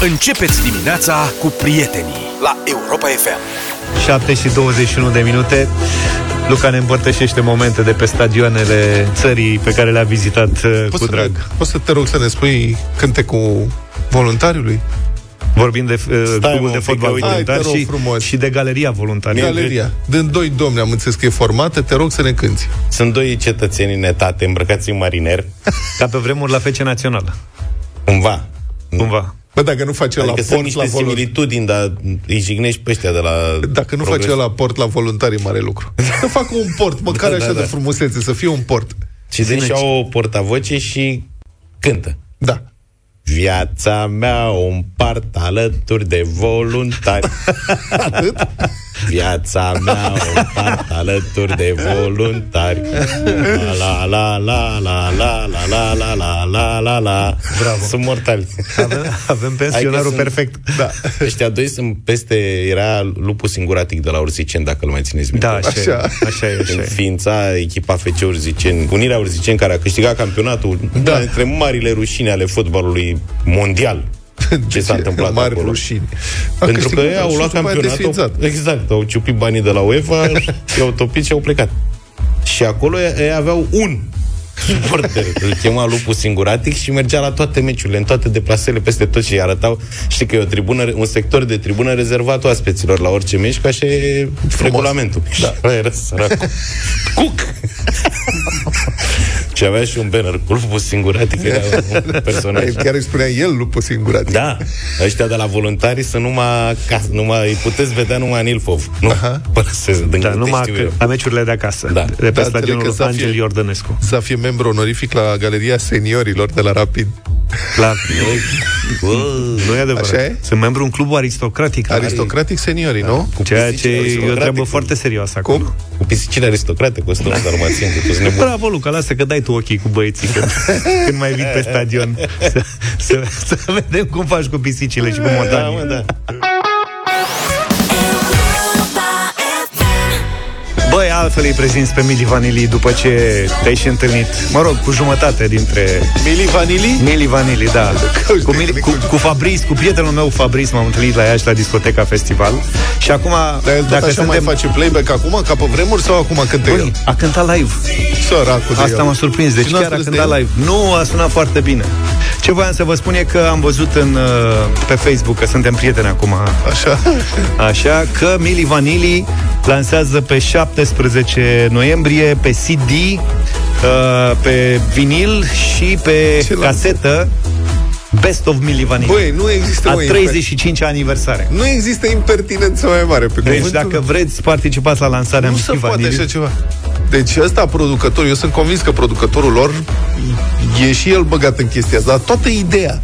Începeți dimineața cu prietenii la Europa FM. 7 și 21 de minute. Luca ne împărtășește momente de pe stadioanele țării pe care le-a vizitat uh, Poți cu drag. Să, poți să te rog să ne spui cântecul voluntariului? Vorbim de uh, clubul mă, de un pic, fotbal uite. voluntar Hai, te rog și, frumos. și de galeria voluntară. Galeria. Din doi domni am înțeles că e formată, te rog să ne cânti. Sunt doi cetățeni în etate, îmbrăcați în mariner, Ca pe vremuri la FC Națională. cumva. Cumva. Bă, dacă nu face Adică la sunt port niște la voluntari. similitudini, dar îi jignești pe ăștia de la... Dacă nu progres. face la port la voluntari, e mare lucru. Să facă un port, măcar Da, așa da, de da. frumusețe, să fie un port. Și deci și au o portavoce și cântă. Da. Viața mea o împart alături de voluntari. Atât? Viața mea o împart alături de voluntari. La la la la la la la la la la la la. Bravo. Sunt mortali. Avem, avem pensionarul Adică sunt- perfect. Da. Ăștia doi sunt peste... Era lupul singuratic de la Urziceni, dacă îl mai țineți minte. Da, așa, Așa. așa. așa e, așa e. Înființa echipa FC Urziceni, Unirea Urziceni, care a câștigat campionatul, da. una dintre marile rușine ale fotbalului mondial. Ce s-a întâmplat Mari acolo? rușini. A Pentru că câștigat ei au și luat după aia campionatul. desfințat. Exact, au ciupit banii de la UEFA, i-au topit și au plecat. Și acolo ei aveau un suporter. Îl chema lupul singuratic și mergea la toate meciurile, în toate deplasările, peste tot și îi arătau. Știi că e o tribună, un sector de tribună rezervat oaspeților la orice meci, ca așa e regulamentul. Da. Și era săracul. Cuc! Și avea și un banner cu lupul singuratic, era un personaj. Chiar își spunea el lupul singuratic. Da, ăștia de la voluntari sunt numai, ca, numai îi puteți vedea numai în Ilfov. Nu părăsesc din Da, câte numai știu că, eu. la meciurile de acasă. Da. De pe Da, înțeleg stadionul că să fie- Angel Iordănescu. Să fie membru onorific la Galeria Seniorilor de la Rapid. La... nu e adevărat. Așa e? Sunt membru în clubul aristocratic. Aristocratic seniorii, nu? Ceea pisicile ce e o aristocratice. treabă foarte serioasă acolo. Cum? Cu pisicile aristocrate, cu ăsta dalmațieni, cu toți nebuni. Bravo, Luca, lasă că dai tu ochii cu băieții când, când mai vii pe stadion. Să, să, să vedem cum faci cu pisicile și cu Da, montanii. mă, da. Băi, altfel îi prezinți pe Mili Vanili după ce te-ai și întâlnit, mă rog, cu jumătate dintre Mili Vanili? Mili Vanili, da. uite, Cu, Mili, cu, cu Fabrice, cu prietenul meu Fabrice m-am întâlnit la Iași la discoteca festival și acum, Dar el tot dacă așa suntem... mai face playback acum, ca pe vremuri, sau acum cântă Băi, el? a cântat live. Săracul de Asta el. m-a surprins, deci Și n-a chiar a înțeles de cântat el? live. Nu, a sunat foarte bine. Ce voiam să vă spun e că am văzut în, uh, pe Facebook, că suntem prieteni acum, Așa? așa, că Mili Vanili lansează pe 17 noiembrie pe CD, uh, pe vinil și pe Ce casetă Best of Mili Vanili. Băi, nu există, a mă, 35 aniversare. Nu există impertinență mai mare pe Deci cuvântul. dacă vreți, participați la lansarea Nu Mili se poate Vanili. așa ceva. Deci ăsta producător, eu sunt convins că producătorul lor e și el băgat în chestia asta, dar toată ideea.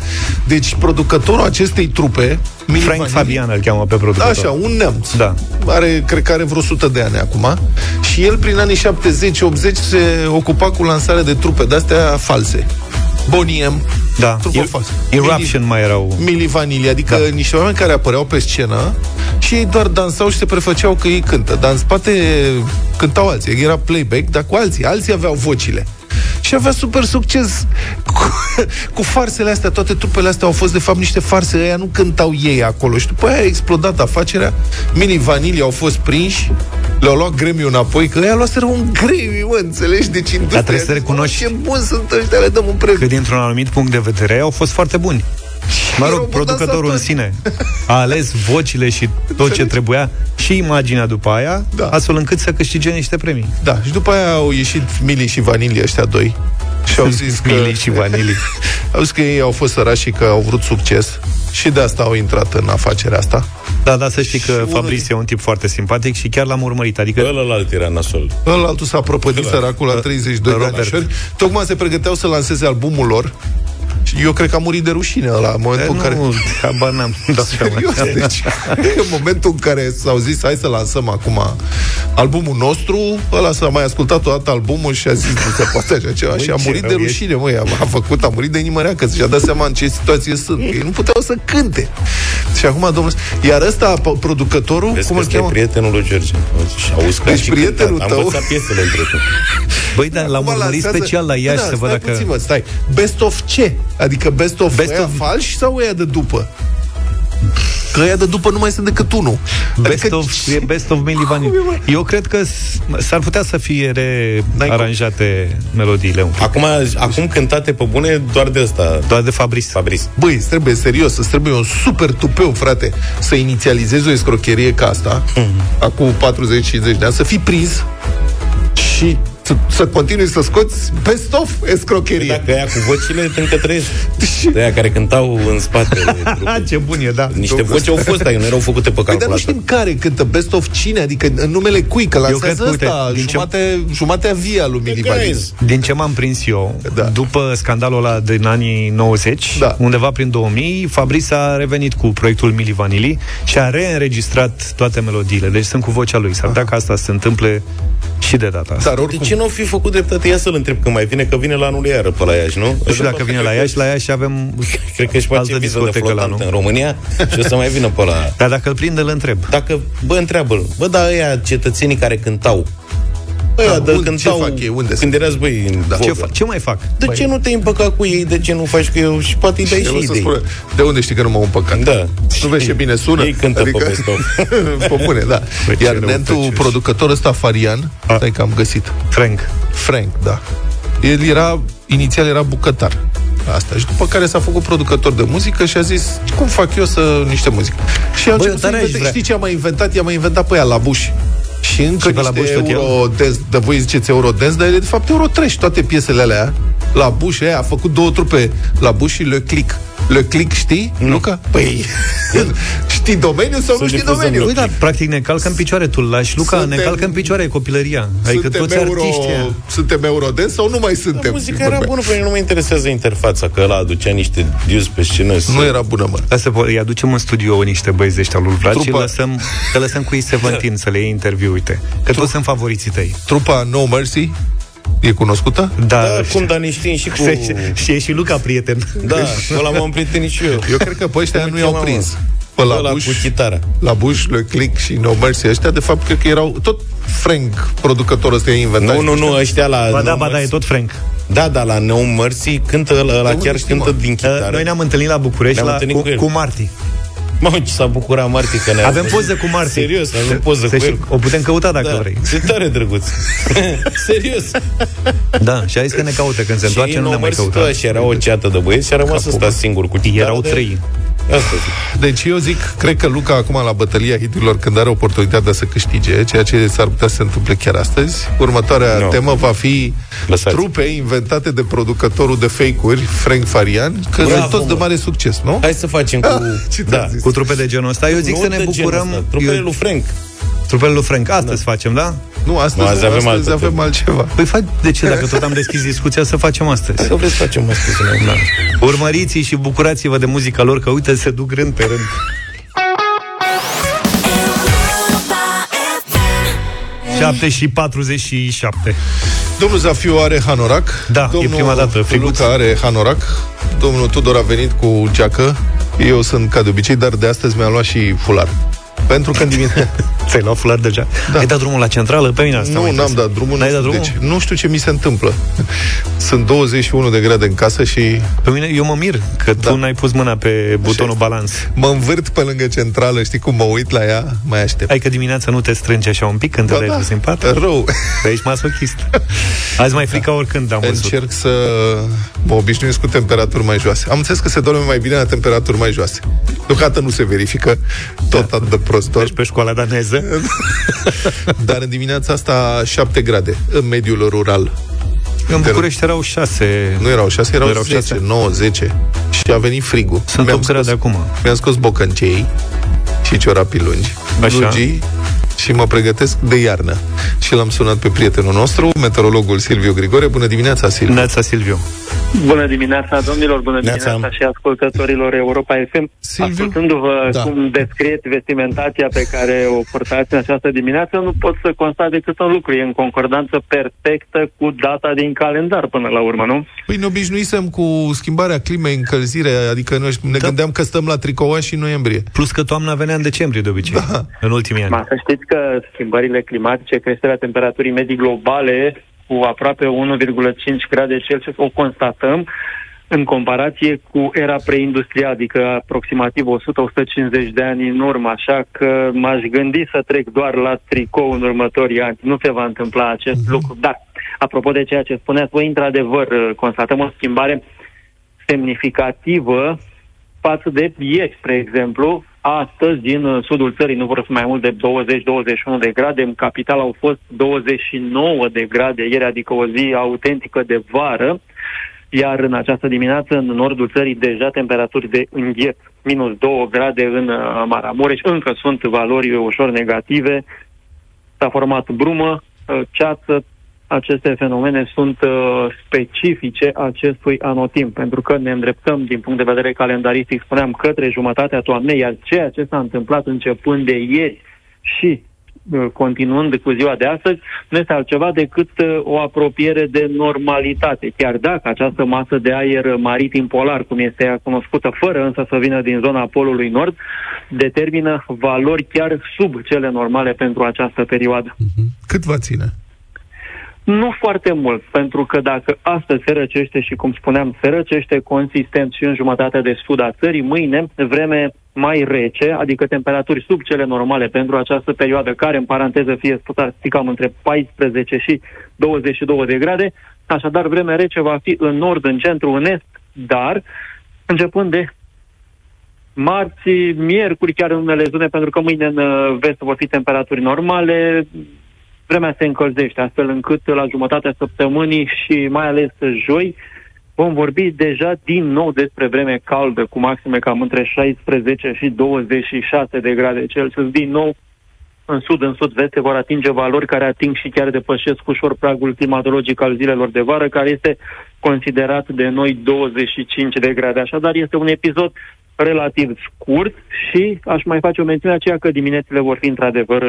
Deci producătorul acestei trupe, Mili Frank Vanilli, Fabian îl cheamă pe Da, producător. așa, un neamț. Da. Are, cred că are vreo 100 de ani acum. Și el, prin anii 70-80, se ocupa cu lansarea de trupe de-astea false. Boniem, Da. trupă Ir- falsă. Eruption mai erau. Mili Vanilli, adică da. niște oameni care apăreau pe scenă și ei doar dansau și se prefăceau că ei cântă. Dar în spate cântau alții. Era playback, dar cu alții. Alții aveau vocile. Și avea super succes cu, cu farsele astea, toate trupele astea au fost de fapt niște farse, ăia nu cântau ei acolo și după aia a explodat afacerea, Mili Vanilli au fost prinși, le-au luat gremiul înapoi, că ăia luaseră un gremiu, mă, înțelegi? Deci industria trebuie să a zis, recunoști "Mă, Ce bun sunt ăștia, le dăm un premiu. Că dintr-un anumit punct de vedere au fost foarte buni. Mă Erau rog, buni producătorul în dansatori. sine a ales vocile și tot ce trebuia și imaginea după aia, Da. astfel încât să câștige niște premii. Da, și după aia au ieșit Mili și Vanili ăștia doi și au zis că... Mili și Vanili. au zis că ei au fost sărași și că au vrut succes și de asta au intrat în afacerea asta. Da, da, să știi că unul Fabrice e un tip foarte simpatic și chiar l-am urmărit. Adică Ălălalt era nasol. Ăla altul s-a prăpădit săracul la 32 de Robert. anișori. Tocmai se pregăteau să lanseze albumul lor și eu cred că a murit de rușine ăla în momentul e, în care... nu, habar n-am. Da, Serios, deci în momentul în care s-au zis hai să lansăm acum albumul nostru, ăla s-a mai ascultat o dată albumul și a zis nu se poate așa ceva și a ce murit de rău ești. rușine, măi, a, a făcut, a murit de inimărea că și-a dat seama în ce situație sunt. Ei nu puteau să cânte. Și acum, domnul, iar ăsta, p- producătorul, Vezi cum că îl ăsta e cheamă? prietenul lui George. Și auzi că Deci a și prietenul cântat. tău- Am învățat piesele între timp. Băi, da, l-am Acum urmărit lansează- special la Iași da, să văd stai dacă... Puțin, mă, stai. Best of ce? Adică best of Best best of- falși sau ăia de după? Că ăia de după nu mai sunt decât unul. Best adică... of, e best of Milli Vanilli. Eu cred că s-ar putea să fie rearanjate melodiile un pic. Acum, acum cântate pe bune doar de asta. Doar de Fabris. Fabris. Băi, îți trebuie serios, îți trebuie un super tupeu, frate, să inițializezi o escrocherie ca asta, mm. acum 40-50 de ani, să fii prins și să, să continui să scoți best of escrocherie. Dacă aia cu vocile încă trăiesc. De aia care cântau în spate. Ce bun e, da. Niște voci au fost, dar nu erau făcute pe calculator. Păi, dar nu știm care cântă best of cine, adică în numele cui, că lansează ăsta, jumate, ce... jumatea via lui Mili Din ce m-am prins eu, da. după scandalul ăla din anii 90, da. undeva prin 2000, Fabrice a revenit cu proiectul Mili Vanilli și a reînregistrat toate melodiile. Deci sunt cu vocea lui. S-ar putea ca asta se întâmple și de data asta. Dar oricum... De ce nu fi făcut dreptate? Ia să-l întreb când mai vine, că vine la anul iară pe la Iași, nu? Nu știu dacă vine la Iași, la Iași avem Cred că își face viză de flotant în România și o să mai vină pe la... Dar dacă îl prinde, îl întreb. Dacă, bă, întreabă-l. Bă, dar ăia cetățenii care cântau Ăia da, de când ce fac ei? Unde când erați băi în da. ce, fa- ce mai fac? De Băi. ce nu te-ai împăcat cu ei? De ce nu faci cu eu? Și poate îi dai și idei. Spune, de unde știi că nu m-am împăcat? Da. Nu vezi ce bine sună? Ei cântă adică, pe pe bune, da. Băi, Iar nentul producător ăsta, Farian, stai că am găsit. Frank. Frank, da. El era, inițial era bucătar asta. Și după care s-a făcut producător de muzică și a zis, cum fac eu să niște muzică? Și a început să invente, știi ce a mai inventat? I-a mai inventat pe ea la buș și încă și niște la Eurodance, de voi ziceți Eurodance, dar e de fapt Eurotrash, toate piesele alea la Bush, aia, a făcut două trupe la Bush și Le Click. Le Click știi, nu. Luca? Păi, știi domeniul sau nu știi domeniul? Uite, practic ne calcă în picioare tu lași Luca, suntem, ne calcă în picioare copilăria. Adică toți euro, artiștii Suntem Eurodance sau nu mai suntem? Da, muzica era bună, pentru nu mă interesează interfața, că ăla aducea niște views pe scenă. Nu era bună, mă. Asta îi aducem în studio niște băieți de ăștia lui Vlad Trupa... și lăsăm, te lăsăm cu ei Seventeen să le iei interviu, uite. Că Trup... toți sunt favoriții tăi. Trupa No Mercy E cunoscută? Da, da cum, dar ne știm și cu... Și e și Luca prieten. Da, ăla m-am prietenit și eu. Eu cred că pe ăștia nu i-au prins. Pe la, Bush, cu chitara. La Bush, Le Click și No Mercy ăștia, de fapt, cred că erau... Tot Frank, producătorul ăsta, i inventat. Nu, nu, nu, ăștia la... Ba da, ba da, e tot Frank. Da, da, la No Mercy cântă ăla, ăla chiar cântă din chitară. Noi ne-am întâlnit la București la, cu, cu, cu Marti. Mă, ce s-a bucurat Marti că ne Avem poze cu Marti. Serios, avem poze cu el. O putem căuta dacă da. vrei. E tare drăguț. Serios. Da, și a zis că ne caută. Când se întoarce, nu ne mai căută. Și era o ceată de băieți și a rămas ăsta singur cu Erau trei. Asta zic. Deci eu zic, cred că Luca acum la bătălia hiturilor, când are oportunitatea să câștige, ceea ce s-ar putea să se întâmple chiar astăzi, următoarea no. temă va fi Lăsați. trupe inventate de producătorul de fake-uri, Frank Farian, că sunt toți de mare succes, nu? Hai să facem cu, ah, da, cu trupe de genul ăsta. Eu zic nu să ne bucurăm. Trupele eu... lui Frank. Trupele lui Frank. Astăzi da. facem, da? Nu, astăzi, nu, azi avem, astăzi avem altceva. Păi fac, de ce, dacă tot am deschis discuția, să facem astăzi? Să vreți facem astăzi. Da. urmăriți și bucurați-vă de muzica lor, că uite, se duc rând pe rând. 7 și 47. Domnul Zafiu are hanorac. Da, Domnul e prima dată. Luca are hanorac. Domnul Tudor a venit cu geacă. Eu sunt ca de obicei, dar de astăzi mi-am luat și fular. Pentru că în dimineața... Ți-ai luat fular deja? Da. Ai dat drumul la centrală? Pe mine asta Nu, n-am dat drumul. N-ai dat drumul? Deci, nu știu ce mi se întâmplă. Sunt 21 de grade în casă și... Pe mine, eu mă mir că da. tu n-ai pus mâna pe butonul așa. balans. Mă învârt pe lângă centrală, știi cum mă uit la ea, mai aștept. Ai că dimineața nu te strânge așa un pic când da, te da, pus în pat? Rău. Pe aici masochist. Azi mai frică da. oricând am văzut. Încerc să mă obișnuiesc cu temperaturi mai joase. Am înțeles că se dorme mai bine la temperaturi mai joase. Deocamdată nu se verifică tot da. atât de prostor. Deci pe școala daneză. Dar în dimineața asta 7 grade în mediul rural. În București erau 6. Nu erau 6, erau, erau 10, 6. 9, 10. Și a venit frigul. Sunt 8 grade acum. Mi-am scos bocăncei și ciorapii lungi. Așa. Lungi și mă pregătesc de iarnă. Și l-am sunat pe prietenul nostru, meteorologul Silviu Grigore. Bună dimineața, Silviu! Bună Silviu! Bună dimineața, domnilor! Bună dimineața și ascultătorilor Europa FM. Silviu? Ascultându-vă da. cum descrieți vestimentația pe care o purtați în această dimineață, nu pot să constat decât un lucru. E în concordanță perfectă cu data din calendar până la urmă, nu? Păi ne obișnuisem cu schimbarea climei, încălzire, adică noi ne da. gândeam că stăm la tricouași în noiembrie. Plus că toamna venea în decembrie de obicei, da. în ultimii ani. Ma, să știți că schimbările climatice, creșterea temperaturii medii globale cu aproape 1,5 grade Celsius, o constatăm în comparație cu era preindustrială, adică aproximativ 100-150 de ani în urmă, așa că m-aș gândi să trec doar la tricou în următorii ani. Nu se va întâmpla acest uh-huh. lucru. Dar, apropo de ceea ce spuneați voi, într-adevăr, constatăm o schimbare semnificativă față de ieri, spre exemplu. Astăzi, din sudul țării, nu vor fi mai mult de 20-21 de grade. În capital au fost 29 de grade ieri, adică o zi autentică de vară iar în această dimineață, în nordul țării, deja temperaturi de îngheț, minus 2 grade în uh, Maramureș, încă sunt valori ușor negative, s-a format brumă, uh, ceață, aceste fenomene sunt uh, specifice acestui anotimp, pentru că ne îndreptăm din punct de vedere calendaristic, spuneam, către jumătatea toamnei, iar ceea ce s-a întâmplat începând de ieri și Uh, continuând cu ziua de astăzi, nu este altceva decât uh, o apropiere de normalitate. Chiar dacă această masă de aer maritim polar, cum este ea cunoscută, fără însă să vină din zona Polului Nord, determină valori chiar sub cele normale pentru această perioadă. Mhm. Cât va ține? Nu foarte mult, pentru că dacă astăzi se răcește și, cum spuneam, se răcește consistent și în jumătatea de sud a țării, mâine vreme mai rece, adică temperaturi sub cele normale pentru această perioadă, care în paranteză fie cam între 14 și 22 de grade, așadar vreme rece va fi în nord, în centru, în est, dar începând de marți, miercuri, chiar în unele zone, pentru că mâine în vest vor fi temperaturi normale, vremea se încălzește, astfel încât la jumătatea săptămânii și mai ales joi vom vorbi deja din nou despre vreme caldă, cu maxime cam între 16 și 26 de grade Celsius. Din nou, în sud, în sud-vest, se vor atinge valori care ating și chiar depășesc ușor pragul climatologic al zilelor de vară, care este considerat de noi 25 de grade. Așadar, este un episod relativ scurt și aș mai face o mențiune aceea că diminețile vor fi într-adevăr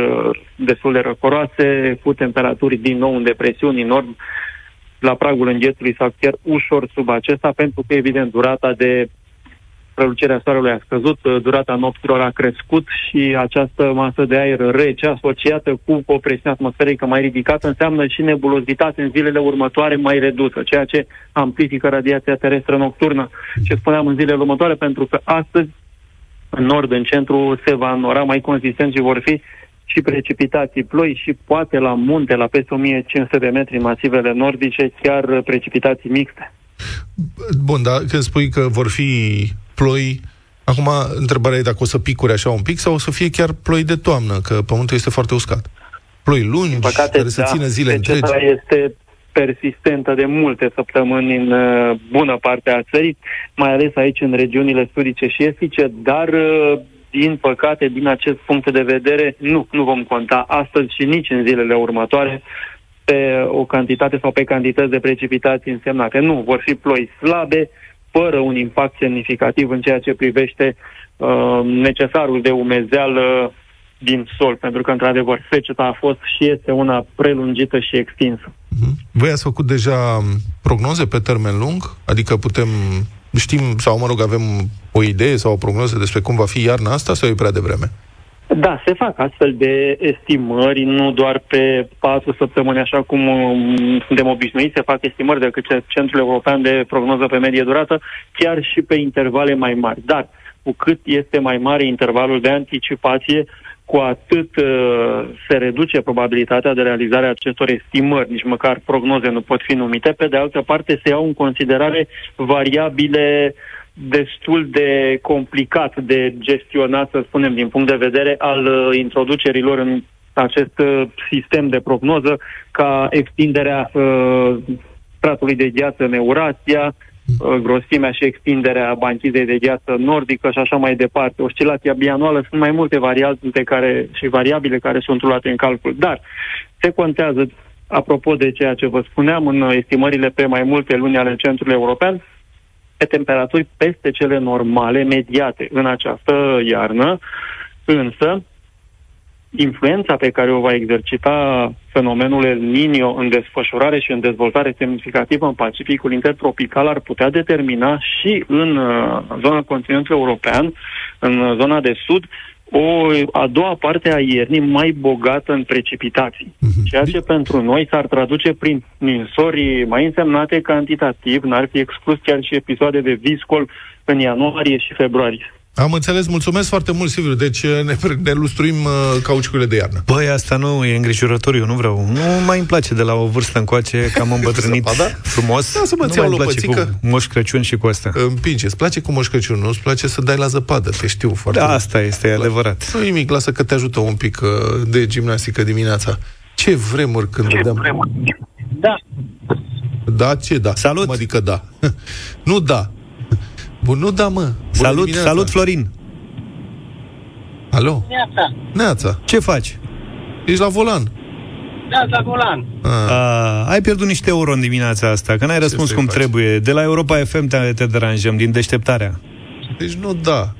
destul de răcoroase, cu temperaturi din nou în depresiuni în nord, la pragul înghețului sau chiar ușor sub acesta, pentru că, evident, durata de prălucirea soarelui a scăzut, durata nopților a crescut și această masă de aer rece asociată cu o presiune atmosferică mai ridicată înseamnă și nebulozitate în zilele următoare mai redusă, ceea ce amplifică radiația terestră nocturnă. Ce spuneam în zilele următoare, pentru că astăzi în nord, în centru, se va înora mai consistent și vor fi și precipitații ploi și poate la munte, la peste 1500 de metri masivele nordice, chiar precipitații mixte. Bun, dar când spui că vor fi ploi, acum întrebarea e dacă o să picure așa un pic sau o să fie chiar ploi de toamnă, că pământul este foarte uscat. Ploi lungi, păcate, care da, să țină zile întregi. este persistentă de multe săptămâni în uh, bună parte a țării, mai ales aici în regiunile sudice și estice, dar uh, din păcate, din acest punct de vedere, nu, nu vom conta astăzi și nici în zilele următoare pe o cantitate sau pe cantități de precipitații însemnate. Nu, vor fi ploi slabe, fără un impact semnificativ în ceea ce privește uh, necesarul de umezeală din sol, pentru că, într-adevăr, seceta a fost și este una prelungită și extinsă. Mm-hmm. Voi ați făcut deja prognoze pe termen lung? Adică putem știm, sau mă rog, avem o idee sau o prognoză despre cum va fi iarna asta sau e prea devreme? Da, se fac astfel de estimări, nu doar pe patru săptămâni, așa cum um, suntem obișnuiți, se fac estimări de către Centrul European de Prognoză pe Medie Durată, chiar și pe intervale mai mari. Dar, cu cât este mai mare intervalul de anticipație, cu atât uh, se reduce probabilitatea de realizare a acestor estimări, nici măcar prognoze nu pot fi numite. Pe de altă parte, se iau în considerare variabile destul de complicat de gestionat, să spunem, din punct de vedere al uh, introducerilor în acest uh, sistem de prognoză, ca extinderea uh, stratului de gheață în Eurasia, Uh, grosimea și extinderea banchizei de gheață nordică și așa mai departe. Oscilația bianuală sunt mai multe variante care, și variabile care sunt luate în calcul. Dar se contează, apropo de ceea ce vă spuneam, în estimările pe mai multe luni ale Centrului European, pe temperaturi peste cele normale, mediate în această iarnă, însă influența pe care o va exercita fenomenul El Niño în desfășurare și în dezvoltare semnificativă în Pacificul intertropical ar putea determina și în uh, zona continentului european, în zona de sud, o a doua parte a iernii mai bogată în precipitații, uh-huh. ceea ce pentru noi s-ar traduce prin ninsori mai însemnate cantitativ, n-ar fi exclus chiar și episoade de viscol în ianuarie și februarie. Am înțeles, mulțumesc foarte mult, Silviu. Deci uh, ne, ne lustruim uh, cauciucurile de iarnă. Băi, asta nu e îngrijorător, eu nu vreau. Nu mai îmi place de la o vârstă încoace, că am îmbătrânit frumos. Da, să mă nu mai cu Moș Crăciun și cu asta. Împinge. Îți place cu Moș Crăciun, nu? Îți place să dai la zăpadă, te știu foarte Da, asta este la... adevărat. Nu nimic, lasă că te ajută un pic uh, de gimnastică dimineața. Ce vremuri când Ce vedeam... Vremuri? Da. Da, ce da? Salut! Cum adică da? nu da. Bun, nu da, mă. Bună salut, dimineața. salut, Florin. Alo? Neața. Neața. Ce faci? Ești la volan. Da, la volan. A. A, ai pierdut niște euro în dimineața asta, că n-ai răspuns cum faci? trebuie. De la Europa FM te, te deranjăm, din deșteptarea. Deci nu da.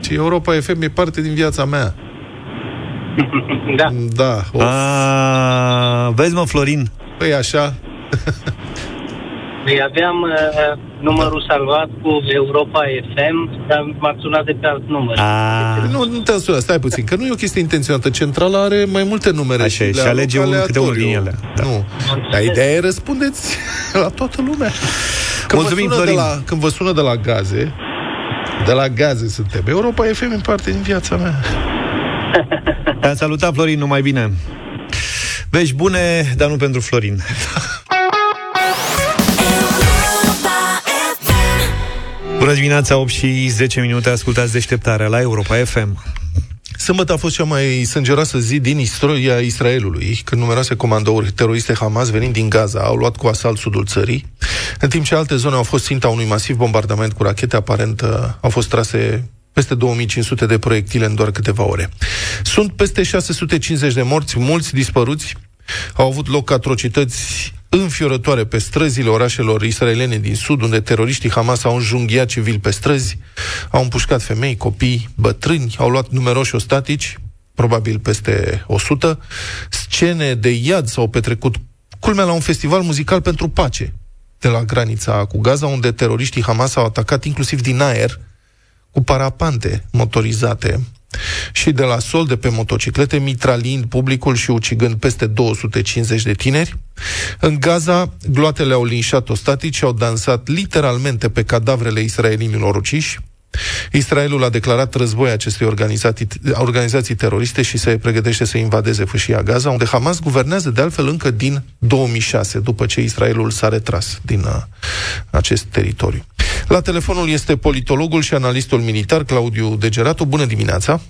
Ci Europa FM e parte din viața mea. da. Da. Of. A, vezi, mă, Florin? Păi așa. Păi aveam uh, numărul salvat cu Europa FM, dar m-a sunat de pe alt număr. A. Nu, nu te-am sunat, stai puțin, că nu e o chestie intenționată. Centrala are mai multe numere Așa, și, și alege un câte unul din ele. Da. Nu. Dar ideea e răspundeți la toată lumea. Când Mulțumim, vă sună Florin. De la, când vă sună de la gaze, de la gaze suntem. Europa FM în parte din viața mea. Te-am salutat, Florin, numai bine. Vești bune, dar nu pentru Florin. Bună dimineața, 8 și 10 minute, ascultați deșteptarea la Europa FM. Sâmbătă a fost cea mai sângeroasă zi din istoria Israelului, când numeroase comandouri teroriste Hamas venind din Gaza au luat cu asalt sudul țării, în timp ce alte zone au fost ținta unui masiv bombardament cu rachete, aparent uh, au fost trase peste 2500 de proiectile în doar câteva ore. Sunt peste 650 de morți, mulți dispăruți, au avut loc atrocități înfiorătoare pe străzile orașelor israelene din sud, unde teroriștii Hamas au înjunghiat civili pe străzi, au împușcat femei, copii, bătrâni, au luat numeroși ostatici, probabil peste 100. Scene de iad s-au petrecut, culmea la un festival muzical pentru pace de la granița cu Gaza, unde teroriștii Hamas au atacat inclusiv din aer cu parapante motorizate și de la sol de pe motociclete, mitralind publicul și ucigând peste 250 de tineri. În Gaza, gloatele au linșat ostatici și au dansat literalmente pe cadavrele israelinilor uciși. Israelul a declarat război acestei organizații, organizații teroriste și se pregătește să invadeze fâșia Gaza, unde Hamas guvernează de altfel încă din 2006, după ce Israelul s-a retras din uh, acest teritoriu. La telefonul este politologul și analistul militar Claudiu Degeratu. Bună dimineața!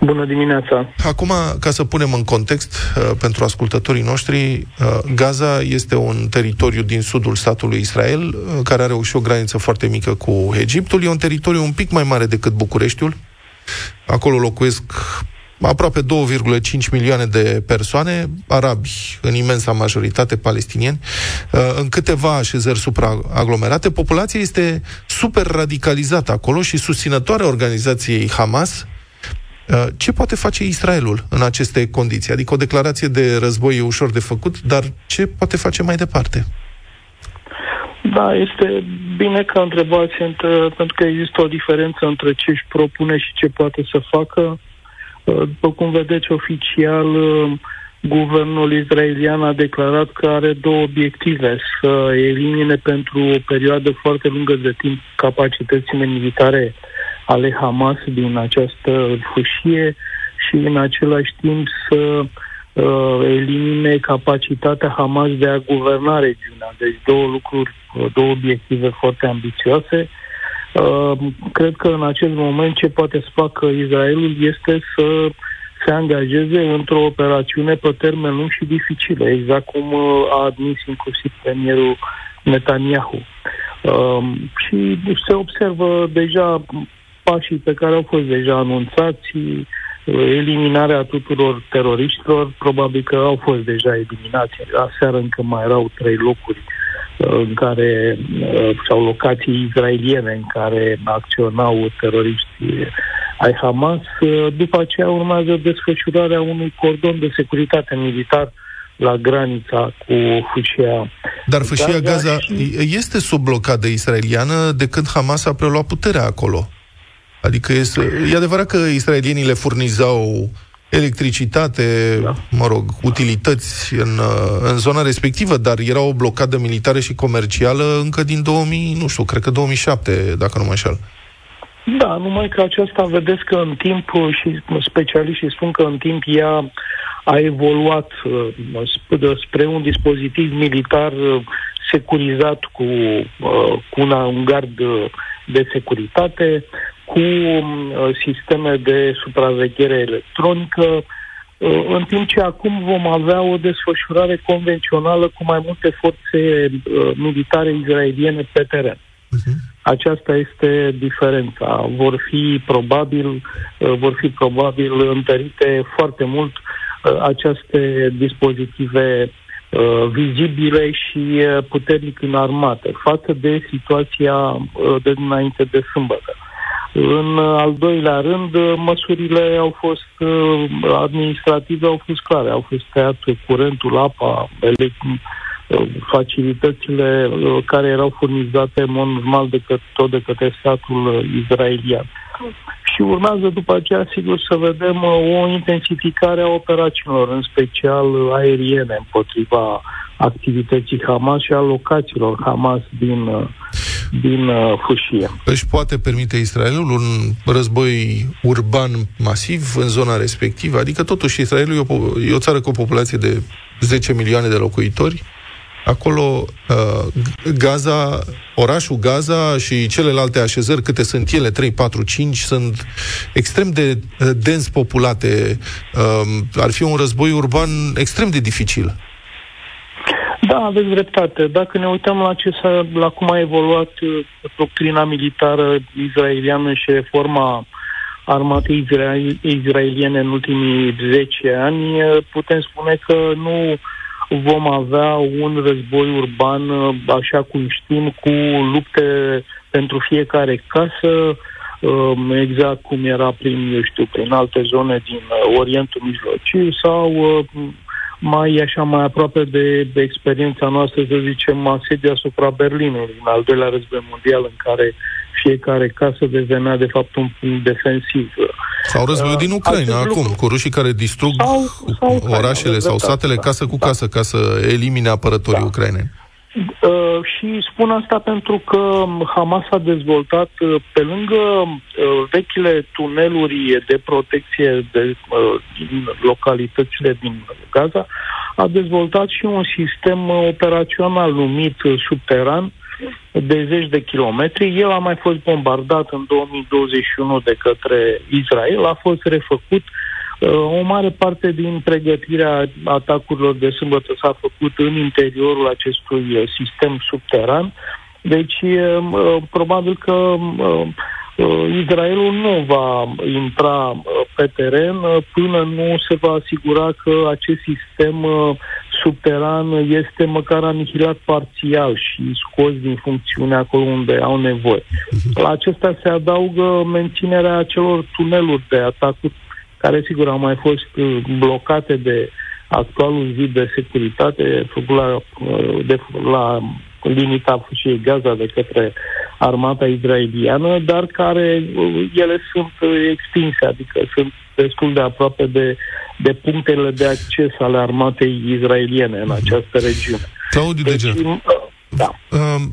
Bună dimineața! Acum, ca să punem în context uh, pentru ascultătorii noștri, uh, Gaza este un teritoriu din sudul statului Israel, uh, care are și o graniță foarte mică cu Egiptul. E un teritoriu un pic mai mare decât Bucureștiul. Acolo locuiesc aproape 2,5 milioane de persoane, arabi, în imensa majoritate palestinieni, uh, în câteva așezări supraaglomerate. Populația este super radicalizată acolo și susținătoare organizației Hamas. Uh, ce poate face Israelul în aceste condiții? Adică o declarație de război e ușor de făcut, dar ce poate face mai departe? Da, este bine că întrebați, pentru că există o diferență între ce își propune și ce poate să facă. După cum vedeți, oficial, guvernul israelian a declarat că are două obiective. Să elimine pentru o perioadă foarte lungă de timp capacitățile militare ale Hamas din această fâșie și în același timp să uh, elimine capacitatea Hamas de a guverna regiunea. Deci două lucruri, două obiective foarte ambițioase. Uh, cred că în acest moment ce poate să facă Israelul este să se angajeze într-o operațiune pe termen lung și dificilă, exact cum uh, a admis inclusiv premierul Netanyahu. Uh, și se observă deja pașii pe care au fost deja anunțați, eliminarea tuturor teroriștilor, probabil că au fost deja eliminați. Aseară încă mai erau trei locuri uh, în care, uh, sau locații izraeliene în care acționau teroriștii ai Hamas. Uh, după aceea urmează desfășurarea unui cordon de securitate militar la granița cu fâșia Dar fâșia Gaza, Gaza și... este sub blocadă israeliană de când Hamas a preluat puterea acolo. Adică este, e adevărat că israelienii le furnizau electricitate, da. mă rog, utilități în, în zona respectivă, dar era o blocadă militară și comercială încă din 2000, nu știu, cred că 2007, dacă nu mă înșel. Da, numai că aceasta vedeți că în timp, și specialiștii spun că în timp ea a evoluat uh, spre un dispozitiv militar uh, securizat cu, uh, cu una, un gard de securitate, cu sisteme de supraveghere electronică, în timp ce acum vom avea o desfășurare convențională cu mai multe forțe militare izraeliene pe teren. Uh-huh. Aceasta este diferența. Vor fi probabil, vor fi probabil întărite foarte mult Uh, aceste dispozitive uh, vizibile și uh, puternic înarmate față de situația de dinainte de sâmbătă. În al doilea rând, măsurile au fost administrative, au fost clare, au fost tăiat curentul, apa, facilitățile care erau furnizate în mod normal de că, tot de către statul izraelian. Și urmează după aceea, sigur, să vedem uh, o intensificare a operațiunilor, în special uh, aeriene, împotriva activității Hamas și a locațiilor Hamas din, uh, din fâșie. Își poate permite Israelul un război urban masiv în zona respectivă? Adică, totuși, Israelul e o, e o țară cu o populație de 10 milioane de locuitori, acolo uh, Gaza, orașul Gaza și celelalte așezări, câte sunt ele, 3, 4, 5, sunt extrem de uh, dens populate. Uh, ar fi un război urban extrem de dificil. Da, aveți dreptate. Dacă ne uităm la, ce s-a, la cum a evoluat uh, doctrina militară izraeliană și reforma armatei izraeliene în ultimii 10 ani, uh, putem spune că nu vom avea un război urban, uh, așa cum știm, cu lupte pentru fiecare casă, um, exact cum era prin, eu știu, prin alte zone din uh, Orientul Mijlociu sau uh, mai așa mai aproape de, de experiența noastră, să zicem, asedia asupra Berlinului, în al doilea război mondial, în care fiecare casă devenea, de fapt, un punct defensiv. Sau războiul din Ucraina, acum, lucru. cu rușii care distrug sau, sau orașele sau satele da, casă cu da. casă, ca să elimine apărătorii da. ucraineni. Uh, și spun asta pentru că Hamas a dezvoltat, uh, pe lângă uh, vechile tuneluri de protecție de, uh, din localitățile din Gaza, a dezvoltat și un sistem operațional numit subteran de zeci de kilometri. El a mai fost bombardat în 2021 de către Israel, a fost refăcut. Uh, o mare parte din pregătirea atacurilor de sâmbătă s-a făcut în interiorul acestui uh, sistem subteran. Deci, uh, probabil că Israelul nu va intra pe teren până nu se va asigura că acest sistem subteran este măcar anihilat parțial și scos din funcțiune acolo unde au nevoie. Mhm. La acesta se adaugă menținerea celor tuneluri de atacuri care, sigur, au mai fost uh, blocate de actualul zi de securitate făcut la, uh, de, la limita fâșiei Gaza de către armata izraeliană, dar care uh, ele sunt extinse, adică sunt destul de aproape de de punctele de acces ale armatei izraeliene în această regiune. Claudiu deci, Deger. Da.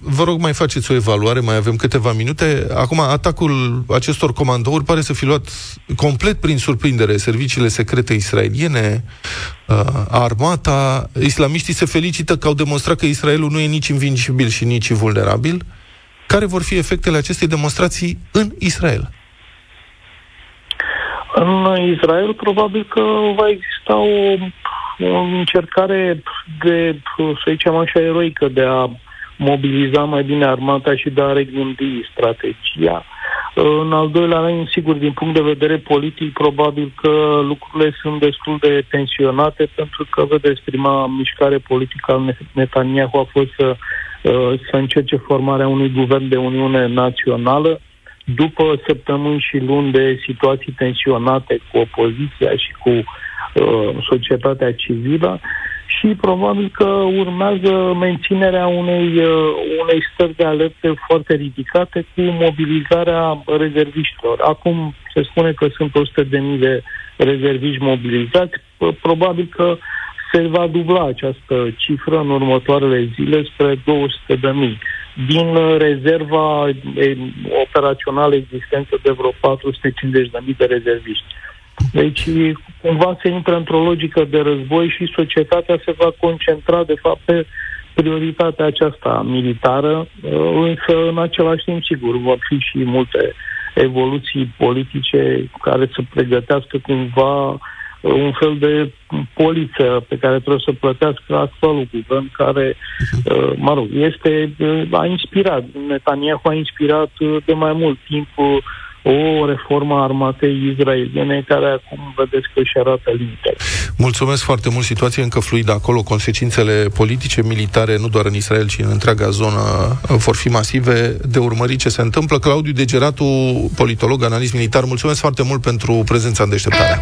Vă rog, mai faceți o evaluare, mai avem câteva minute. Acum, atacul acestor comandouri pare să fi luat complet prin surprindere serviciile secrete israeliene, uh, armata. Islamiștii se felicită că au demonstrat că Israelul nu e nici invincibil și nici vulnerabil. Care vor fi efectele acestei demonstrații în Israel? În Israel probabil că va exista o, o încercare de, să zicem așa, eroică de a mobiliza mai bine armata și de a regândi strategia. În al doilea rând, sigur, din punct de vedere politic, probabil că lucrurile sunt destul de tensionate, pentru că, vedeți, prima mișcare politică al Netanyahu a fost să, să încerce formarea unui guvern de Uniune Națională, după săptămâni și luni de situații tensionate cu opoziția și cu uh, societatea civilă și probabil că urmează menținerea unei, uh, unei stări de alertă foarte ridicate cu mobilizarea rezerviștilor. Acum se spune că sunt 100.000 de rezerviști mobilizați, probabil că se va dubla această cifră în următoarele zile spre 200.000 din rezerva operațională existență de vreo 450.000 de rezerviști. Deci, cumva se intră într-o logică de război și societatea se va concentra, de fapt, pe prioritatea aceasta militară, însă, în același timp, sigur, vor fi și multe evoluții politice care să pregătească cumva un fel de poliță pe care trebuie să plătească actualul guvern, care, uh, mă rog, este, uh, a inspirat, Netanyahu a inspirat uh, de mai mult timp o reformă a armatei izraeliene care acum vedeți că își arată limitele. Mulțumesc foarte mult. Situația încă fluidă acolo. Consecințele politice, militare, nu doar în Israel, ci în întreaga zonă, vor fi masive de urmărit ce se întâmplă. Claudiu Degeratu, politolog, analist militar, mulțumesc foarte mult pentru prezența în deșteptare.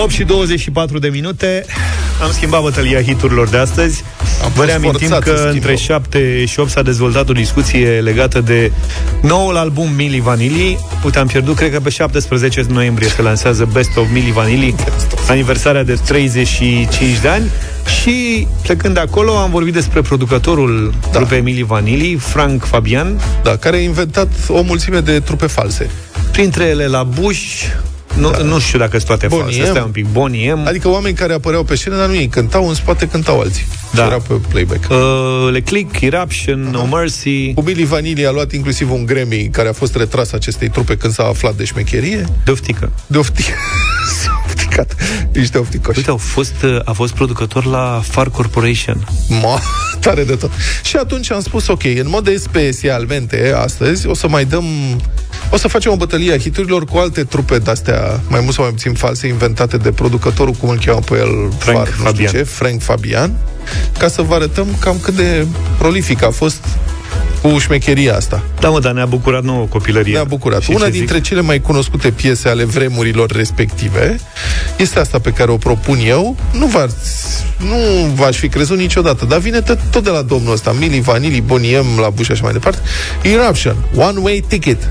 8 și 24 de minute. Am schimbat bătălia hiturilor de astăzi. Am Vă reamintim că între 7 și 8 s-a dezvoltat o discuție legată de noul album Mili Vanilli. Uite, am pierdut, cred că pe 17 noiembrie se lansează Best of Mili Vanilli Aniversarea de 35 de ani. Și plecând de acolo am vorbit despre producătorul da. trupei Mili Vanilli, Frank Fabian. Da, care a inventat o mulțime de trupe false. Printre ele la Bush, nu, da. nu știu dacă sunt toate false. Asta un pic. Boniem. Adică oameni care apăreau pe scenă, dar nu ei cântau, în spate cântau alții. Da. Era pe playback. Uh, Le Click, Eruption, uh-huh. No Mercy. Cu Billy Vanilli a luat inclusiv un Grammy care a fost retras acestei trupe când s-a aflat de șmecherie. De oftică. De oftică. ofticat. Niște ofticoși. Uite, au fost, a fost producător la Far Corporation. Ma, tare de tot. Și atunci am spus, ok, în mod specialmente, astăzi, o să mai dăm o să facem o bătălie a hiturilor cu alte trupe de-astea, mai mult sau mai puțin false, inventate de producătorul, cum îl cheamă pe el, Frank Far, Fabian. Ce, Frank Fabian, ca să vă arătăm cam cât de prolific a fost cu șmecheria asta. Da, mă, dar ne-a bucurat nouă copilărie. Ne-a bucurat. Și Una dintre zic? cele mai cunoscute piese ale vremurilor respective este asta pe care o propun eu. Nu, v-ați, nu v-aș fi crezut niciodată, dar vine tot, tot de la domnul ăsta, Mili Vanili, Boniem, la Bush și mai departe. Eruption, One Way Ticket.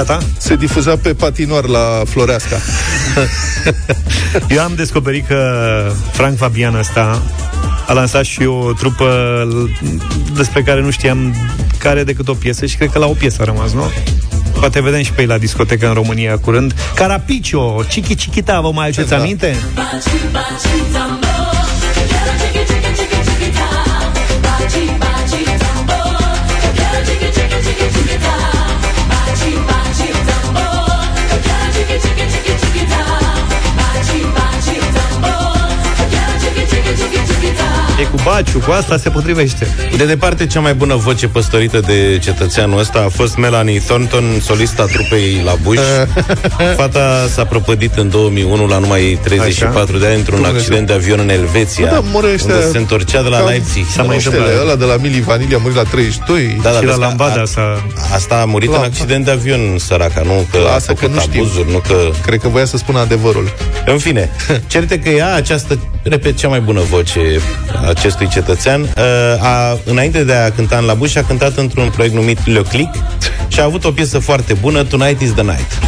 Gata? Se difuza pe patinoar la Floreasca. Eu am descoperit că Frank Fabian ăsta a lansat și o trupă despre care nu știam care decât o piesă și cred că la o piesă a rămas, nu? Poate vedem și pe ei la discotecă în România curând. Carapicio, Chichi Chiquita, vă mai aduceți da. aminte? Baci, baci, E cu baciu, cu asta se potrivește. De departe, cea mai bună voce păstorită de cetățeanul ăsta a fost Melanie Thornton, solista trupei la Bush. Fata s-a prăpădit în 2001 la numai 34 Așa? de ani într-un accident de avion în Elveția, da, unde se întorcea de la Leipzig. S-a mai întâmplat. Ăla de la Mili Vanilli a murit la 32. Da, da, și la Lambada s-a... Asta a murit în accident de avion, săraca, nu că a făcut că nu abuzuri, nu că... Cred că voia să spună adevărul. În fine, certe că ea, această, repet, cea mai bună voce acestui cetățean. Uh, a, înainte de a cânta în la Bush, a cântat într-un proiect numit Le Click și a avut o piesă foarte bună, Tonight is the Night.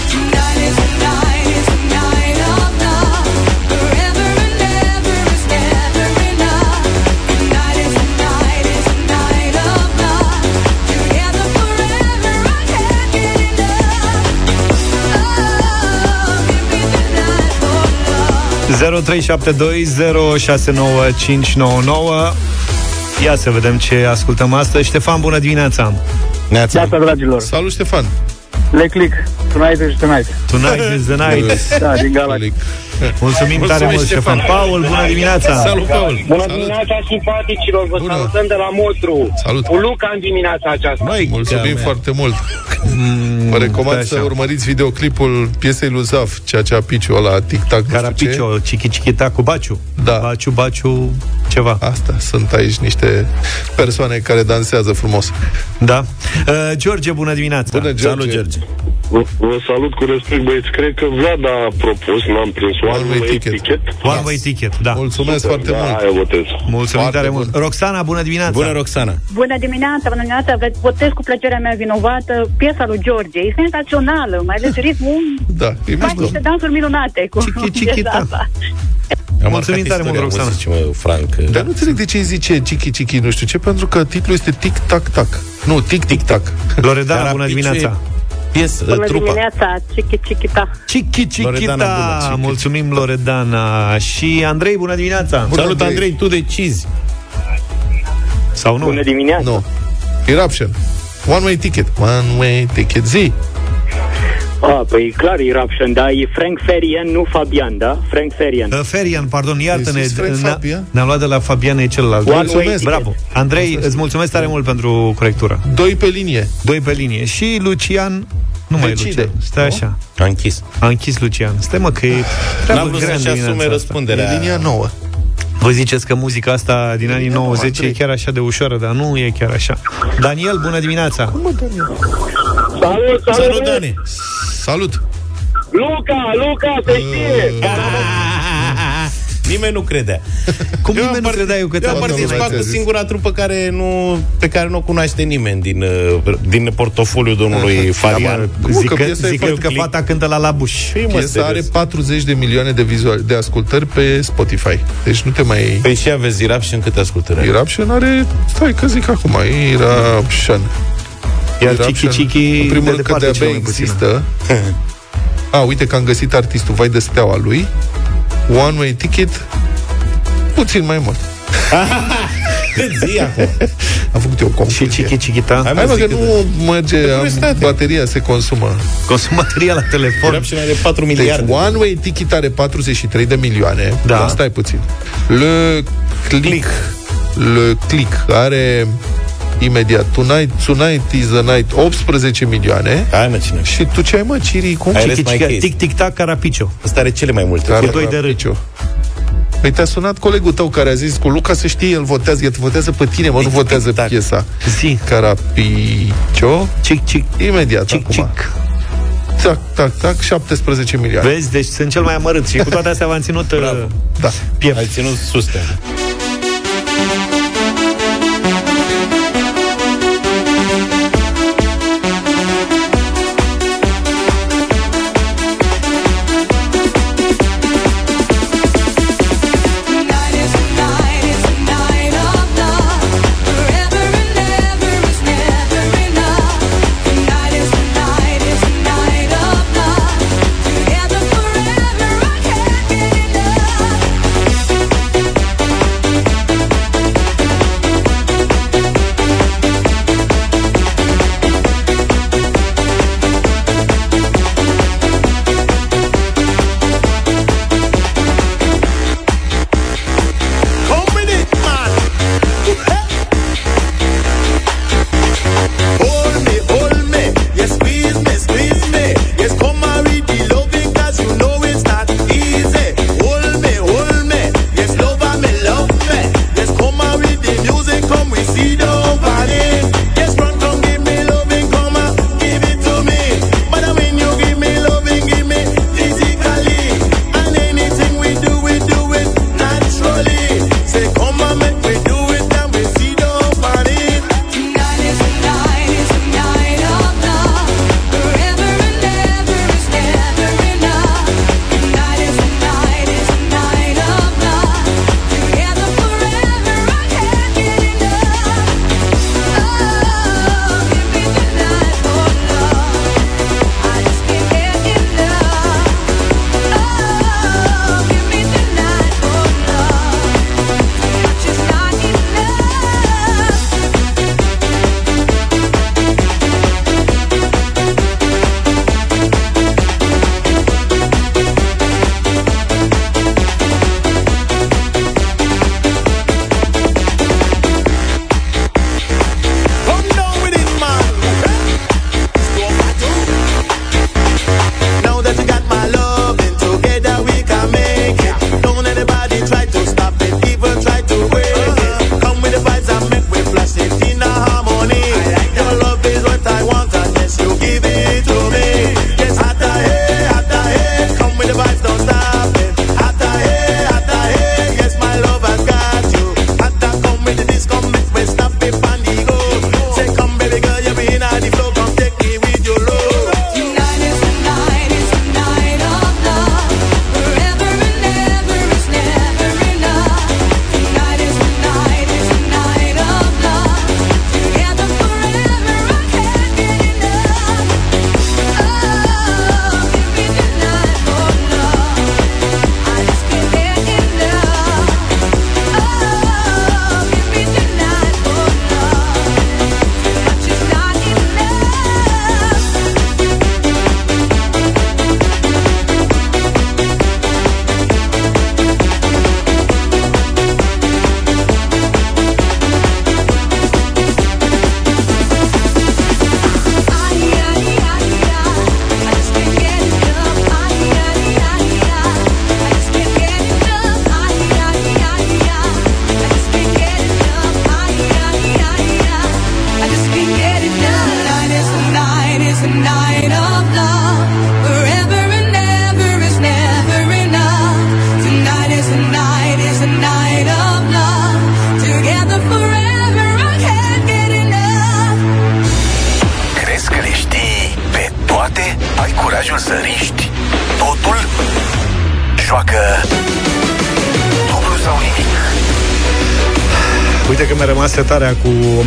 0372069599 Ia să vedem ce ascultăm astăzi. Ștefan, bună dimineața! Neața, dragilor! Salut, Ștefan! Le click. Tonight is the night. Tonight is the night. da, din Galaxy. Mulțumim tare mult, Ștefan. Paul, bună dimineața! Salut, Paul! Bună dimineața, simpaticilor! Vă bună. salutăm de la Motru! Salut! Cu Luca în dimineața aceasta! Mai, mulțumim foarte mult! Mm, Vă recomand să urmăriți videoclipul piesei lui Zaf, ceea ce a piciu ăla, tic-tac, Carapicio, chichi chichita cu Baciu. Da. Baciu, Baciu, ceva. Asta, sunt aici niște persoane care dansează frumos. Da. Uh, George, bună dimineața! Bună, George! Salut, George! Vă, vă salut cu respect, băieți. Cred că Vlad a propus, n-am prins, One, Way Ticket. ticket. One Way Ticket, da. Mulțumesc Super, foarte da, mult. Aia votez. Mulțumim tare mult. Roxana, bună dimineața. Bună, Roxana. Bună dimineața, bună dimineața. Votez cu plăcerea mea vinovată piesa lui George. E senzațională, mai ales ritmul. Da, e Face niște dansuri minunate cu piesa asta. Am Mulțumim tare mult, Roxana. Frank. Dar nu înțeleg de ce îi zice Chichi Chichi, nu știu ce, pentru că titlul este Tic Tac Tac. Nu, Tic Tic Tac. Loredana, bună dimineața piesă, Bună trupa. dimineața, Chichi Chichita. Chichi Chichita. Mulțumim, Loredana. Și Andrei, bună dimineața. Bună, Salut, Andrei. Andrei, tu decizi. Sau nu? Bună dimineața. Nu. Eruption. One way ticket. One way ticket. Zi. Ah, păi clar Eruption, dar e Frank Ferian, nu Fabian, da? Frank Ferian. Uh, Ferian, pardon, iartă-ne. Ne, ne-am luat de la Fabian, e celălalt. One mulțumesc, bravo. Andrei, mulțumesc. îți mulțumesc tare mult pentru corectură. Doi pe linie. Doi pe linie. Și Lucian nu mai Lucian. Stai așa. A închis. A închis Lucian. Stai mă că e N-am vrut să-și asume răspunderea. E linia nouă. Vă ziceți că muzica asta din anii 90 e chiar așa de ușoară, dar nu e chiar așa. Daniel, bună dimineața! Salut, salut! Salut, Dani! Salut! Luca, Luca, se știe! Nimeni nu credea. Cum eu nimeni nu credea eu că te-am participat cu singura trupă care nu, pe care nu o cunoaște nimeni din, uh, din portofoliul domnului Farian. Zic, că, zic că, că fata cântă la Labuș. Piesa are 40 de milioane de, vizual, de ascultări pe Spotify. Deci nu te mai... Păi și aveți Iraption câte ascultări are? Iraption are... Stai că zic acum. Iraption. Iar Chiki Chiki În primul rând că de-abia există. A, uite că am găsit artistul Vai de Steaua lui One Way Ticket puțin mai mult. zi acum. Am făcut eu o confuzie. Și chichi chichita. Hai, Hai mă, că nu merge, am, bateria se consumă. Consumă bateria la telefon. Eruption are 4 deci, miliarde. Deci, One Way Ticket are 43 de milioane. Da. Dar stai puțin. Le Click, click. Le Click are imediat. Tonight, tonight is the night 18 milioane. Hai mă, cine? Și tu ce ai mă, Ciri? Cum? Tic, tic, tac, carapicio. Asta are cele mai multe. Cu doi de râciu. Păi te-a sunat colegul tău care a zis cu Luca să știe, el votează, el votează pe tine, mă, nu votează tac. piesa. Zi. Carapicio. Cic, cic. Imediat cic, acum. Cic. Tac, tac, tac, 17 milioane. Vezi, deci sunt cel mai amărât și cu toate astea v-am ținut Bravo. Uh, da. piept. Ai ținut sus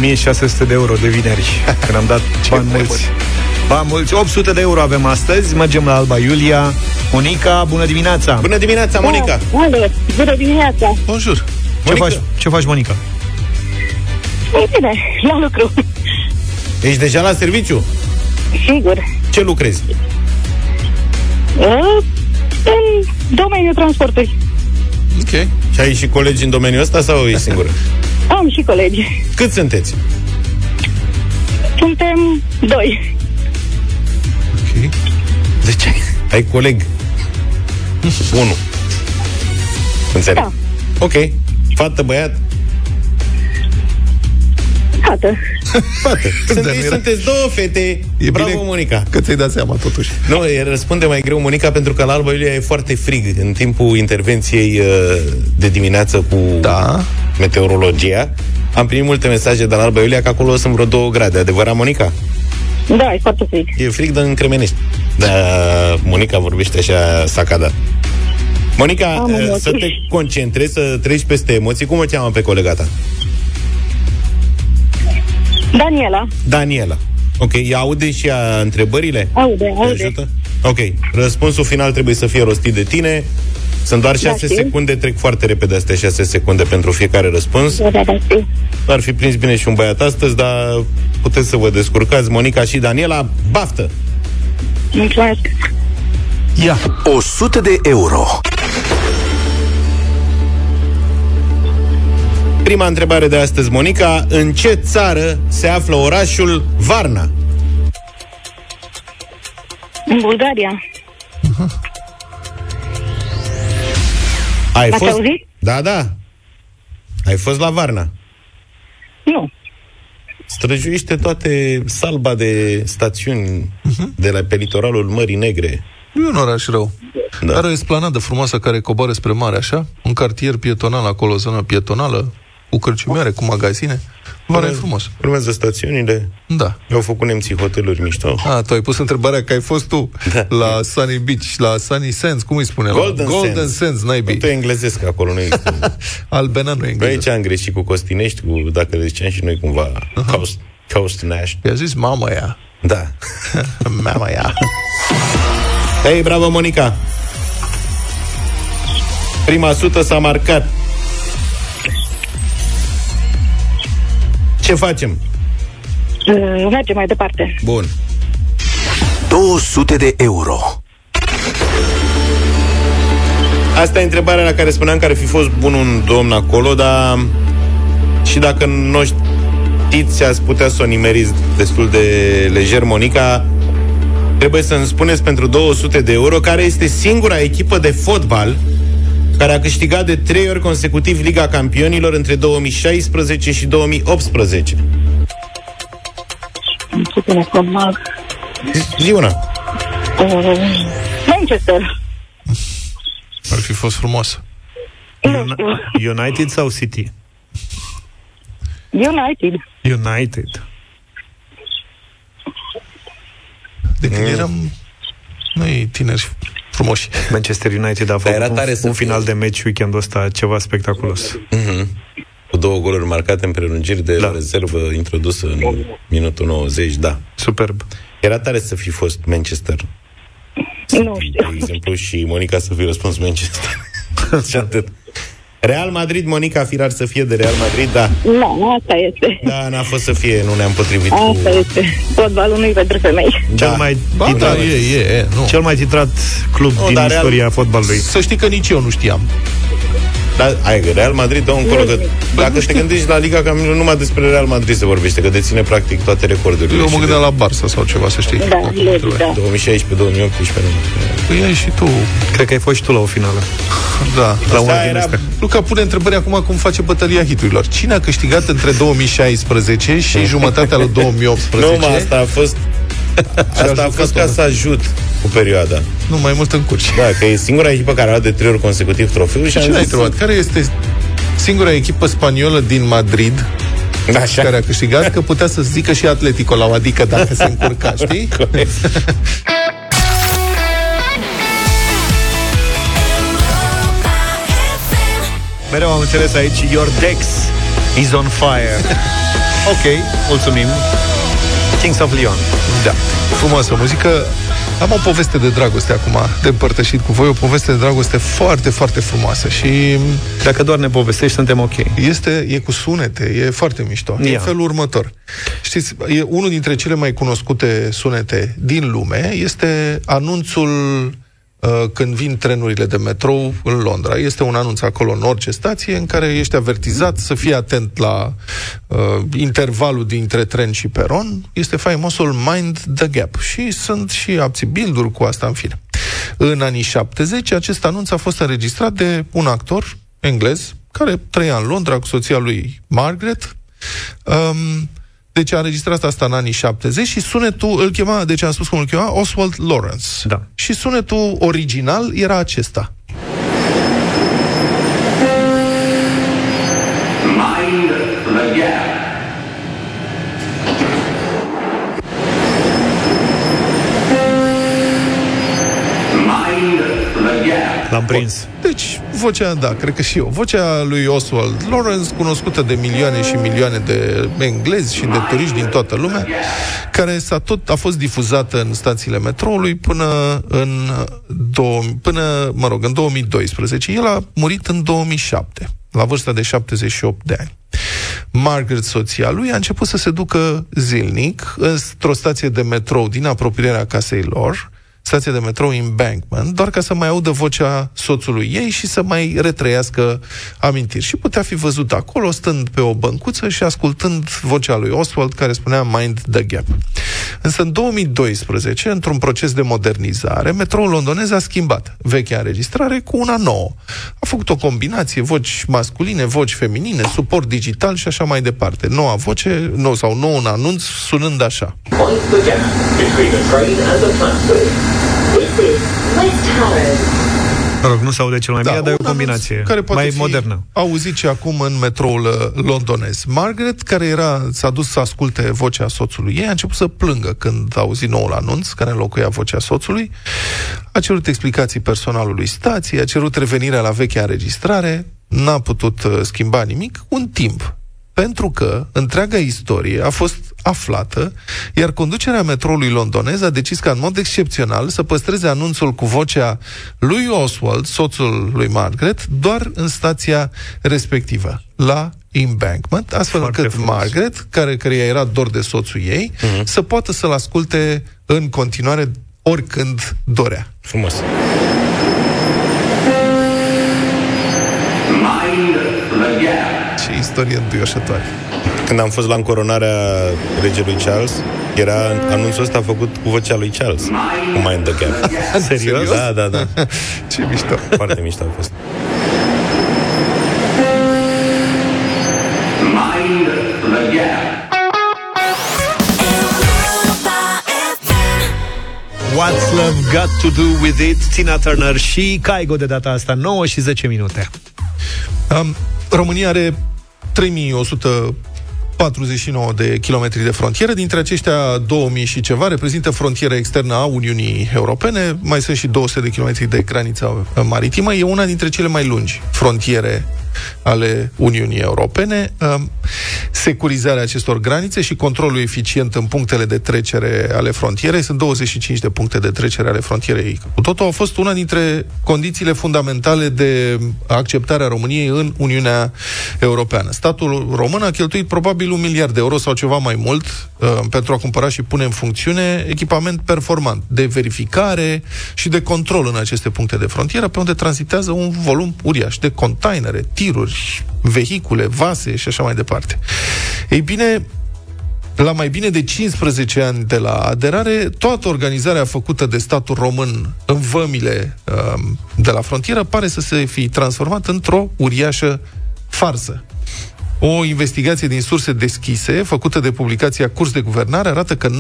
1600 de euro de vineri, când am dat bani mulți. Bani mulți, 800 de euro avem astăzi. Mergem la Alba Iulia. Monica, bună dimineața! Bună dimineața, Monica! Alo, bună dimineața! Bonjour! Ce faci, ce faci, Monica? E bine, la lucru. Ești deja la serviciu? Sigur. Ce lucrezi? Uh, în domeniul transportului. Ok. Și ai și colegi în domeniul ăsta sau e singură? Am și colegi. Cât sunteți? Suntem doi. Ok. De ce? Ai coleg. Unu. Înțeleg. Da. Ok. Fată, băiat? Fată. Fată. Sunteți, Dar nu era- sunteți două fete. E Bravo, bine Monica. Că ți-ai dat seama, totuși. Nu, e răspunde mai greu Monica pentru că la Alba Iulia e foarte frig în timpul intervenției uh, de dimineață cu Da. Meteorologia. Am primit multe mesaje de la Alba Iulia că acolo sunt vreo două grade. Adevărat, Monica? Da, e foarte frig. E frig, dar încremenești. Da, Monica vorbește așa sacadat. Monica, Am uh, emoții. să te concentrezi, să treci peste emoții. Cum o cheamă pe colega ta? Daniela, Daniela. Ok, ea aude și ea întrebările? aude, Te aude. ajută? Ok, răspunsul final trebuie să fie rostit de tine. Sunt doar 6 știu. secunde, trec foarte repede astea 6 secunde pentru fiecare răspuns. Da, da, da, știu. Ar fi prins bine și un băiat astăzi, dar puteți să vă descurcați. Monica și Daniela, baftă! Mulțumesc. Ia! 100 de euro. Prima întrebare de astăzi, Monica. În ce țară se află orașul Varna? În Bulgaria. Ai M-ați fost? auzit? Da, da. Ai fost la Varna. Nu. Străjuiește toate salba de stațiuni de la pe litoralul Mării Negre. Nu e un oraș rău. Da. Da. Are o esplanadă frumoasă care coboară spre mare, așa. Un cartier pietonal acolo, o zonă pietonală, cu cărciumioare, cu magazine. Vara e frumos. Urmează stațiunile. Da. Au făcut nemții hoteluri mișto. A, tu ai pus întrebarea că ai fost tu Da. la Sunny Beach, la Sunny Sands, cum îi spune? Golden la Golden Sands. Sands, naibii. Tu e englezesc acolo, nu există. Albena nu e Bă, engleză. aici am greșit cu Costinești, cu, dacă le ziceam și noi cumva, Coast, Coast Nash. I-a zis mama ea. Da. Mama ea. Hei, bravo, Monica! Prima sută s-a marcat. Ce facem? Uh, Mergem mai departe. Bun. 200 de euro. Asta e întrebarea la care spuneam că ar fi fost bun un domn acolo, dar și dacă nu o știți, ați putea să o nimeriți destul de lejer, Monica. Trebuie să-mi spuneți pentru 200 de euro care este singura echipă de fotbal care a câștigat de trei ori consecutiv Liga Campionilor între 2016 și 2018. Ce bine, fotbal. Zi una. Uh, Manchester. Ar fi fost frumos. Nu știu. United sau City? United. United. De când eram noi tineri frumoși. Manchester United a Dar era făcut tare un, să un fie. final de meci weekendul ăsta ceva spectaculos. Cu două goluri marcate în prelungiri de Da. da. rezervă introdusă în minutul 90, da. Superb. Era tare să fi fost Manchester. Nu știu. De exemplu, și Monica să fi răspuns Manchester. și atât. Real Madrid, Monica Firar să fie de Real Madrid, da. Nu, asta este. Da, n-a fost să fie, nu ne-am potrivit cu... Asta este. Fotbalul nu-i pentru femei. Cel Da. mai Ba, da, e, e, e, nu. Cel mai titrat club Nu, din dar Real- istoria fotbalului. Să știi că nici eu nu știam. Da, hai, că Real Madrid dă încolo că dacă nu te știu. gândești la Liga Campionilor, numai despre Real Madrid se vorbește, că deține practic toate recordurile. Eu Și mă de gândeam la Barça sau ceva, să știi. Da, logic, da. 2016, 2018, nu. Păi ai și tu. Cred că ai fost și tu la o finală. Da. La una Da, din era- astea. Luca pune întrebări acum cum face bătălia hiturilor. Cine a câștigat între 2016 și jumătatea lui 2018? Nu, mă, asta a fost... Asta a jucat fost ca unul. să ajut cu perioada. Nu, mai mult încurci. Da, că e singura echipă care a luat de trei ori consecutiv trofeul și am Cine ai zis... întrebat? Care este singura echipă spaniolă din Madrid Așa. care a câștigat? Că putea să zică și Atletico la o adică dacă se încurca, știi? Mereu am înțeles aici Your Dex Is on fire. ok, mulțumim. Kings of Leon. Da, frumoasă muzică. Am o poveste de dragoste acum, de împărtășit cu voi, o poveste de dragoste foarte, foarte frumoasă și... Dacă doar ne povestești, suntem ok. Este, e cu sunete, e foarte mișto. Ia. E felul următor. Știți, e unul dintre cele mai cunoscute sunete din lume este anunțul Uh, când vin trenurile de metrou în Londra. Este un anunț acolo în orice stație în care ești avertizat să fii atent la uh, intervalul dintre tren și peron. Este faimosul Mind the Gap. Și sunt și abții bilduri cu asta în fine. În anii 70, acest anunț a fost înregistrat de un actor englez care trăia în Londra cu soția lui Margaret. Um, deci a înregistrat asta în anii 70 și sunetul îl chema, deci am spus cum îl chema, Oswald Lawrence. Da. Și sunetul original era acesta. L-am prins. Deci, vocea, da, cred că și eu. Vocea lui Oswald Lawrence, cunoscută de milioane și milioane de englezi și de turiști din toată lumea, care s-a tot, a fost difuzată în stațiile metroului până în, două, până, mă rog, în 2012. El a murit în 2007, la vârsta de 78 de ani. Margaret, soția lui, a început să se ducă zilnic într-o stație de metrou din apropierea casei lor, stația de metrou Embankment, doar ca să mai audă vocea soțului ei și să mai retrăiască amintiri. Și putea fi văzut acolo, stând pe o băncuță și ascultând vocea lui Oswald, care spunea Mind the Gap. Însă în 2012, într-un proces de modernizare, metroul londonez a schimbat vechea înregistrare cu una nouă. A făcut o combinație, voci masculine, voci feminine, suport digital și așa mai departe. Noua voce, nou sau nou un anunț, sunând așa. Mind the gap between the train and the platform. Mă rog, nu se aude cel mai da, bine, dar e o combinație care poate mai fi modernă. auzit și acum în metroul uh, londonez. Margaret, care era, s-a dus să asculte vocea soțului ei, a început să plângă când a auzit noul anunț care înlocuia vocea soțului, a cerut explicații personalului stației, a cerut revenirea la vechea înregistrare, n-a putut uh, schimba nimic, un timp pentru că întreaga istorie a fost aflată, iar conducerea metroului londonez a decis ca în mod excepțional să păstreze anunțul cu vocea lui Oswald, soțul lui Margaret, doar în stația respectivă, la Embankment, astfel Foarte încât frumos. Margaret, care, care era dor de soțul ei, uh-huh. să poată să-l asculte în continuare oricând dorea. Frumos. Istorie înduioșătoare. Când am fost la încoronarea regelui Charles, era anunțul ăsta făcut cu vocea lui Charles, cu Mind the Gap. Serios? Da, da, da. Ce mișto. Foarte mișto a fost. Mind the Gap. What's Love Got To Do With It Tina Turner și Caigo de data asta 9 și 10 minute um, România are 3100 49 de kilometri de frontieră, dintre aceștia 2000 și ceva reprezintă frontiera externă a Uniunii Europene, mai sunt și 200 de kilometri de graniță maritimă, e una dintre cele mai lungi frontiere ale Uniunii Europene, um, securizarea acestor granițe și controlul eficient în punctele de trecere ale frontierei. Sunt 25 de puncte de trecere ale frontierei. Cu totul au fost una dintre condițiile fundamentale de acceptare a României în Uniunea Europeană. Statul român a cheltuit probabil un miliard de euro sau ceva mai mult uh, pentru a cumpăra și pune în funcțiune echipament performant de verificare și de control în aceste puncte de frontieră, pe unde tranzitează un volum uriaș de containere, tiruri, vehicule, vase și așa mai departe. Ei bine, la mai bine de 15 ani de la aderare, toată organizarea făcută de statul român în vămile uh, de la frontieră pare să se fi transformat într-o uriașă farsă. O investigație din surse deschise, făcută de publicația Curs de Guvernare, arată că 98%,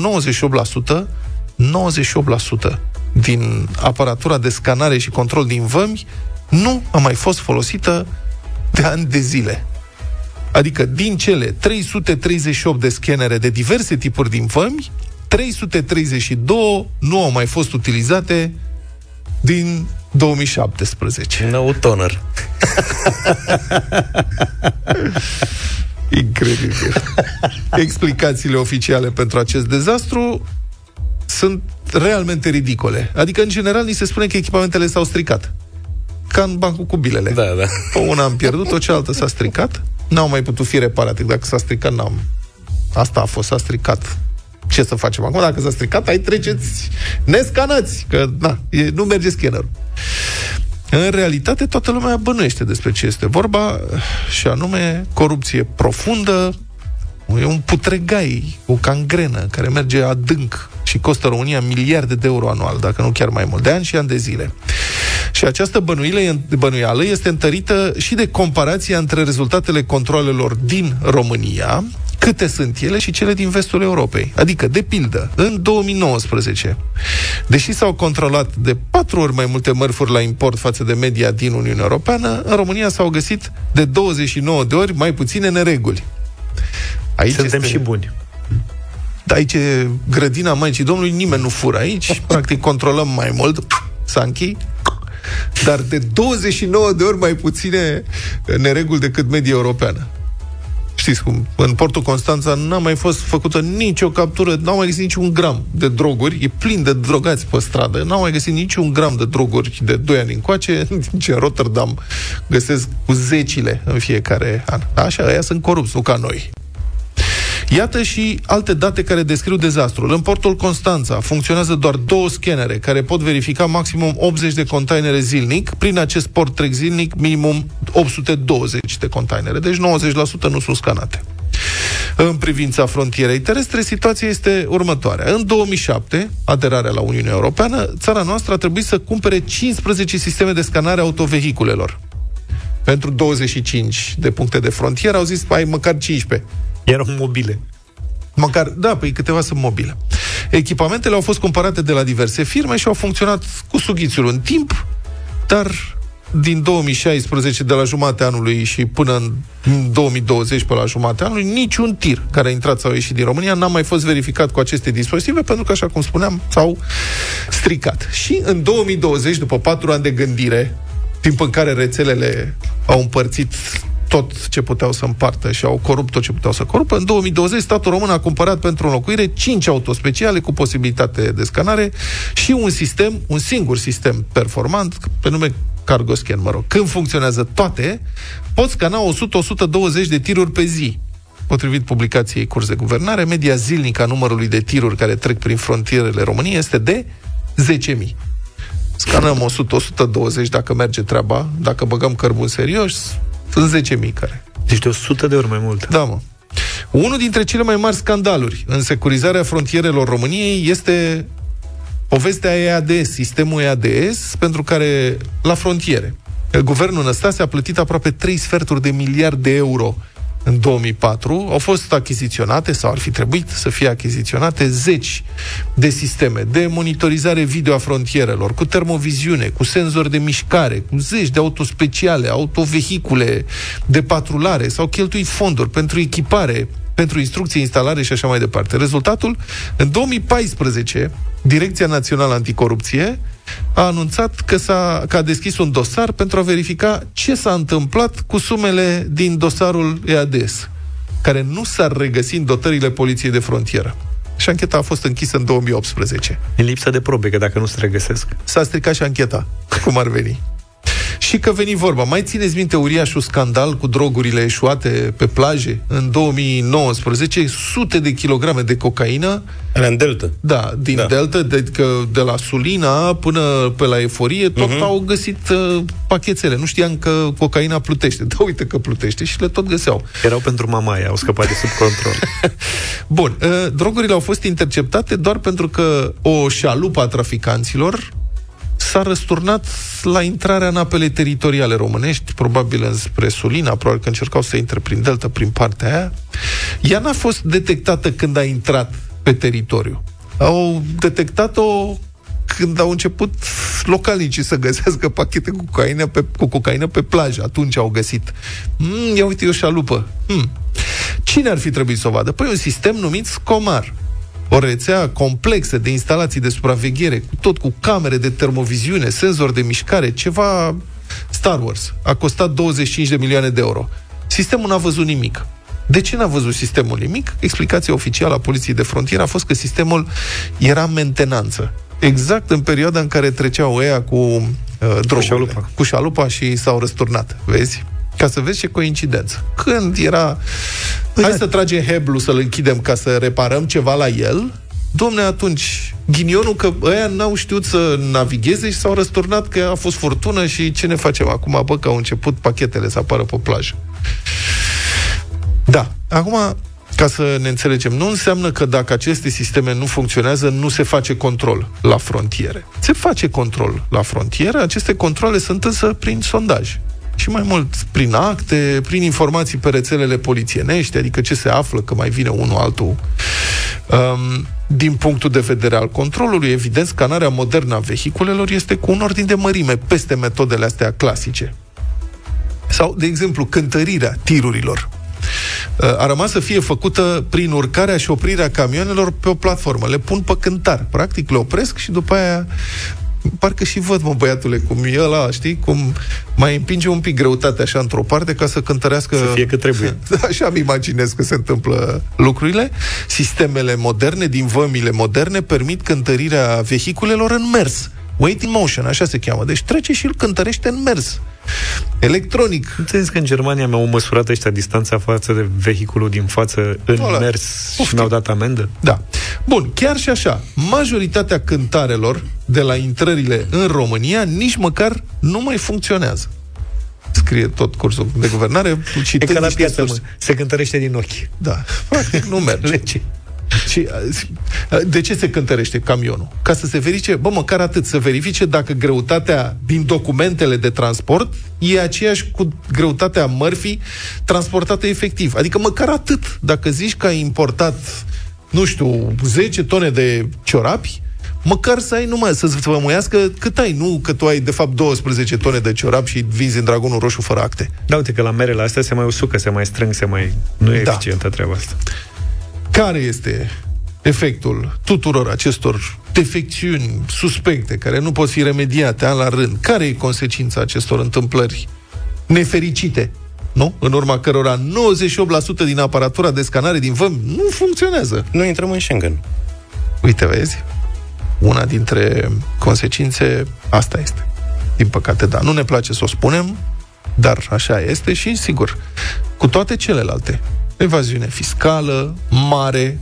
98% din aparatura de scanare și control din vămi nu a mai fost folosită de ani de zile. Adică din cele 338 de scanere de diverse tipuri din vămi, 332 nu au mai fost utilizate din 2017. Nou toner. Incredibil. Explicațiile oficiale pentru acest dezastru sunt realmente ridicole. Adică, în general, ni se spune că echipamentele s-au stricat. Ca în bancul cu bilele. Da, da. O una am pierdut-o, cealaltă s-a stricat. N-au mai putut fi reparate. Dacă s-a stricat, n-am. Asta a fost, s-a stricat. Ce să facem acum? Dacă s-a stricat, ai treceți nescanați, că na, e, nu merge scannerul. În realitate, toată lumea bănuiește despre ce este vorba, și anume corupție profundă, e un putregai, o cangrenă care merge adânc și costă România miliarde de euro anual, dacă nu chiar mai mult, de ani și ani de zile. Și această bănuială, bănuială este întărită și de comparația între rezultatele controlelor din România, câte sunt ele și cele din vestul Europei. Adică, de pildă, în 2019, deși s-au controlat de patru ori mai multe mărfuri la import față de media din Uniunea Europeană, în România s-au găsit de 29 de ori mai puține nereguli. Aici Suntem este... și buni. Da, aici e grădina Maicii Domnului, nimeni nu fură aici, practic controlăm mai mult, Sanchi, dar de 29 de ori mai puține nereguli decât media europeană. Știți cum, în portul Constanța n-a mai fost făcută nicio captură, n-au mai găsit niciun gram de droguri, e plin de drogați pe stradă, n-au mai găsit niciun gram de droguri de 2 ani încoace, ce în Rotterdam găsesc cu zecile în fiecare an. Așa, aia sunt corupți, nu ca noi. Iată și alte date care descriu dezastrul. În portul Constanța funcționează doar două scanere care pot verifica maximum 80 de containere zilnic. Prin acest port trec zilnic minimum 820 de containere, deci 90% nu sunt scanate. În privința frontierei terestre, situația este următoarea. În 2007, aderarea la Uniunea Europeană, țara noastră a trebuit să cumpere 15 sisteme de scanare autovehiculelor. Pentru 25 de puncte de frontieră au zis, ai măcar 15. Erau mobile. Măcar, da, păi câteva sunt mobile. Echipamentele au fost cumpărate de la diverse firme și au funcționat cu sughițul în timp, dar din 2016, de la jumatea anului și până în 2020, până la jumatea anului, niciun tir care a intrat sau a ieșit din România n-a mai fost verificat cu aceste dispozitive, pentru că, așa cum spuneam, s-au stricat. Și în 2020, după patru ani de gândire, timp în care rețelele au împărțit tot ce puteau să împartă și au corupt tot ce puteau să corupă. În 2020, statul român a cumpărat pentru înlocuire 5 autospeciale cu posibilitate de scanare și un sistem, un singur sistem performant, pe nume CargoScan, mă rog. Când funcționează toate, pot scana 100-120 de tiruri pe zi. Potrivit publicației Curs de Guvernare, media zilnică a numărului de tiruri care trec prin frontierele României este de 10.000. Scanăm 100-120 dacă merge treaba, dacă băgăm cărbun serios, sunt 10.000 care. Deci de 100 de ori mai mult. Da, mă. Unul dintre cele mai mari scandaluri în securizarea frontierelor României este povestea EADS, sistemul EADS, pentru care la frontiere guvernul Năstase a plătit aproape 3 sferturi de miliard de euro în 2004, au fost achiziționate sau ar fi trebuit să fie achiziționate zeci de sisteme de monitorizare video a frontierelor, cu termoviziune, cu senzori de mișcare, cu zeci de autospeciale, autovehicule de patrulare, s-au cheltuit fonduri pentru echipare, pentru instrucție, instalare și așa mai departe. Rezultatul, în 2014, Direcția Națională Anticorupție a anunțat că, s-a, că a deschis un dosar pentru a verifica ce s-a întâmplat cu sumele din dosarul EADS, care nu s-ar regăsi în dotările Poliției de Frontieră. Și ancheta a fost închisă în 2018. În lipsă de probe, că dacă nu se regăsesc... S-a stricat și ancheta, cum ar veni. Și că veni vorba, mai țineți minte uriașul scandal cu drogurile eșuate pe plaje? În 2019, sute de kilograme de cocaină. Era în Delta. Da, din da. Delta, de, că de la Sulina până pe la Eforie, tot uh-huh. au găsit uh, pachetele. Nu știam că cocaina plutește. Da, uite că plutește și le tot găseau. Erau pentru mamaia, au scăpat de sub control. Bun, uh, drogurile au fost interceptate doar pentru că o șalupă a traficanților s-a răsturnat la intrarea în apele teritoriale românești, probabil înspre Sulina, probabil că încercau să intre prin Delta, prin partea aia. Ea n-a fost detectată când a intrat pe teritoriu. Au detectat-o când au început localnicii să găsească pachete cu cocaină pe, cu cocaină pe plajă. Atunci au găsit. Mm, ia uite, e o șalupă. Mm. Cine ar fi trebuit să o vadă? Păi un sistem numit Scomar o rețea complexă de instalații de supraveghere, tot cu camere de termoviziune, senzor de mișcare, ceva Star Wars. A costat 25 de milioane de euro. Sistemul n-a văzut nimic. De ce n-a văzut sistemul nimic? Explicația oficială a Poliției de Frontieră a fost că sistemul era în mentenanță. Exact în perioada în care treceau ăia cu uh, drogurile, cu șalupa. cu șalupa și s-au răsturnat. Vezi? Ca să vezi ce coincidență. Când era... Păi Hai da. să tragem heblu, să-l închidem ca să reparăm ceva la el, Domne, atunci, ghinionul că ăia n-au știut să navigheze și s-au răsturnat că a fost furtună și ce ne facem acum? Bă, că au început pachetele să apară pe plajă. Da. Acum, ca să ne înțelegem, nu înseamnă că dacă aceste sisteme nu funcționează, nu se face control la frontiere. Se face control la frontiere, aceste controle sunt însă prin sondaj și mai mult prin acte, prin informații pe rețelele polițienești, adică ce se află, că mai vine unul altul. Um, din punctul de vedere al controlului, evident, scanarea modernă a vehiculelor este cu un ordin de mărime peste metodele astea clasice. Sau, de exemplu, cântărirea tirurilor uh, a rămas să fie făcută prin urcarea și oprirea camioanelor pe o platformă. Le pun pe cântar. Practic le opresc și după aia parcă și văd, mă, băiatule, cum e ăla, știi, cum mai împinge un pic greutatea așa într-o parte ca să cântărească... Să fie cât trebuie. Așa mi imaginez că se întâmplă lucrurile. Sistemele moderne, din vămile moderne, permit cântărirea vehiculelor în mers. Waiting motion, așa se cheamă. Deci trece și îl cântărește în mers. Electronic. Înțeles că în Germania mi-au măsurat ăștia distanța față de vehiculul din față în Ola. mers Ufti. și mi-au dat amendă? Da. Bun, chiar și așa, majoritatea cântarelor de la intrările în România nici măcar nu mai funcționează scrie tot cursul de guvernare. E ca la piață, mă. Se cântărește din ochi. Da. Practic nu merge. Și de ce se cântărește camionul? Ca să se verifice, bă, măcar atât, să verifice dacă greutatea din documentele de transport e aceeași cu greutatea mărfii transportată efectiv. Adică măcar atât. Dacă zici că ai importat, nu știu, 10 tone de ciorapi, măcar să ai numai, să-ți vămuiască cât ai, nu că tu ai de fapt 12 tone de ciorap și vinzi în dragonul roșu fără acte. Da, uite că la merele astea se mai usucă, se mai strâng, se mai... Nu e da. eficientă treaba asta. Care este efectul tuturor acestor defecțiuni suspecte care nu pot fi remediate an la rând? Care e consecința acestor întâmplări nefericite? Nu? În urma cărora 98% din aparatura de scanare din văm nu funcționează. Nu intrăm în Schengen. Uite, vezi? Una dintre consecințe asta este. Din păcate, da. Nu ne place să o spunem, dar așa este și, sigur, cu toate celelalte evaziune fiscală mare,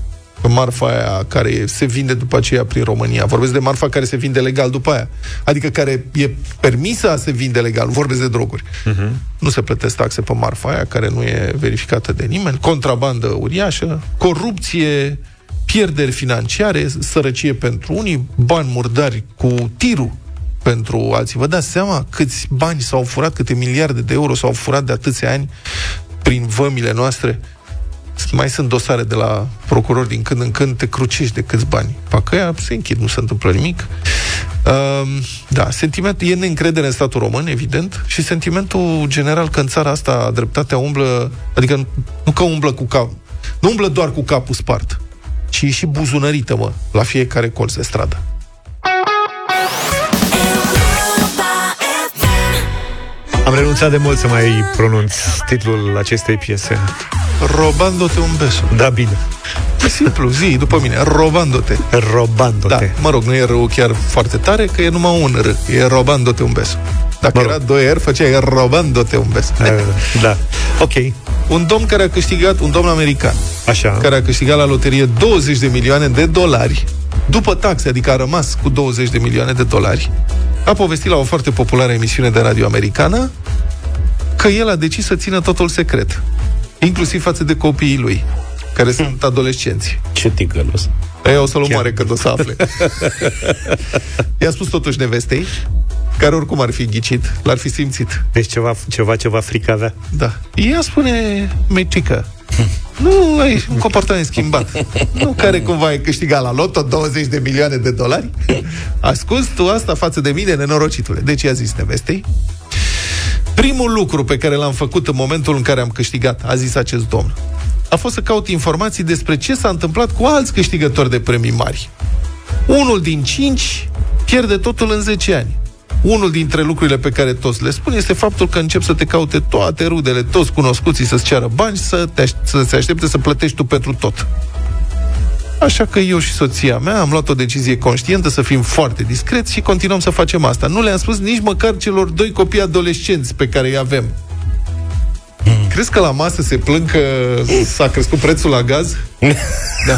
marfa aia care se vinde după aceea prin România. Vorbesc de marfa care se vinde legal după aia. Adică care e permisă a se vinde legal. Vorbesc de droguri. Uh-huh. Nu se plătesc taxe pe marfa aia care nu e verificată de nimeni. Contrabandă uriașă, corupție, pierderi financiare, sărăcie pentru unii, bani murdari cu tirul pentru alții. Vă dați seama câți bani s-au furat, câte miliarde de euro s-au furat de atâția ani prin vămile noastre? Mai sunt dosare de la procuror din când în când, te crucești de câți bani. Facă ea, se închid, nu se întâmplă nimic. Uh, da, sentimentul e neîncredere în statul român, evident, și sentimentul general că în țara asta dreptatea umblă, adică nu că umblă cu cap, nu umblă doar cu capul spart, ci e și buzunărită, mă, la fiecare colț de stradă. Am renunțat de mult să mai pronunț titlul acestei piese. Robando-te un beso. Da, bine. E simplu, zi după mine, robando-te. Robando-te. Da, mă rog, nu e rău chiar foarte tare, că e numai un R. E robando-te un beso. Dacă mă era doi R, făceai robando-te un beso. Uh, da, ok. Un domn care a câștigat, un domn american, Așa. care a câștigat la loterie 20 de milioane de dolari, după taxe, adică a rămas cu 20 de milioane de dolari, a povestit la o foarte populară emisiune de radio americană că el a decis să țină totul secret inclusiv față de copiii lui, care hmm. sunt adolescenți. Ce ticălos. Aia o să-l omoare când o să afle. I-a spus totuși nevestei, care oricum ar fi ghicit, l-ar fi simțit. Deci ceva, ceva, ceva frică avea. Da. Ea spune, mecică, nu ai un comportament schimbat. nu care cumva ai câștigat la loto 20 de milioane de dolari. Ascult tu asta față de mine, nenorocitule. Deci i-a zis nevestei, Primul lucru pe care l-am făcut în momentul în care am câștigat, a zis acest domn, a fost să caut informații despre ce s-a întâmplat cu alți câștigători de premii mari. Unul din cinci pierde totul în 10 ani. Unul dintre lucrurile pe care toți le spun este faptul că încep să te caute toate rudele, toți cunoscuții să-ți ceară bani, să, te aș- să se aștepte să plătești tu pentru tot. Așa că eu și soția mea am luat o decizie conștientă să fim foarte discreți și continuăm să facem asta. Nu le-am spus nici măcar celor doi copii adolescenți pe care îi avem. Crezi că la masă se plâng că s-a crescut prețul la gaz? da.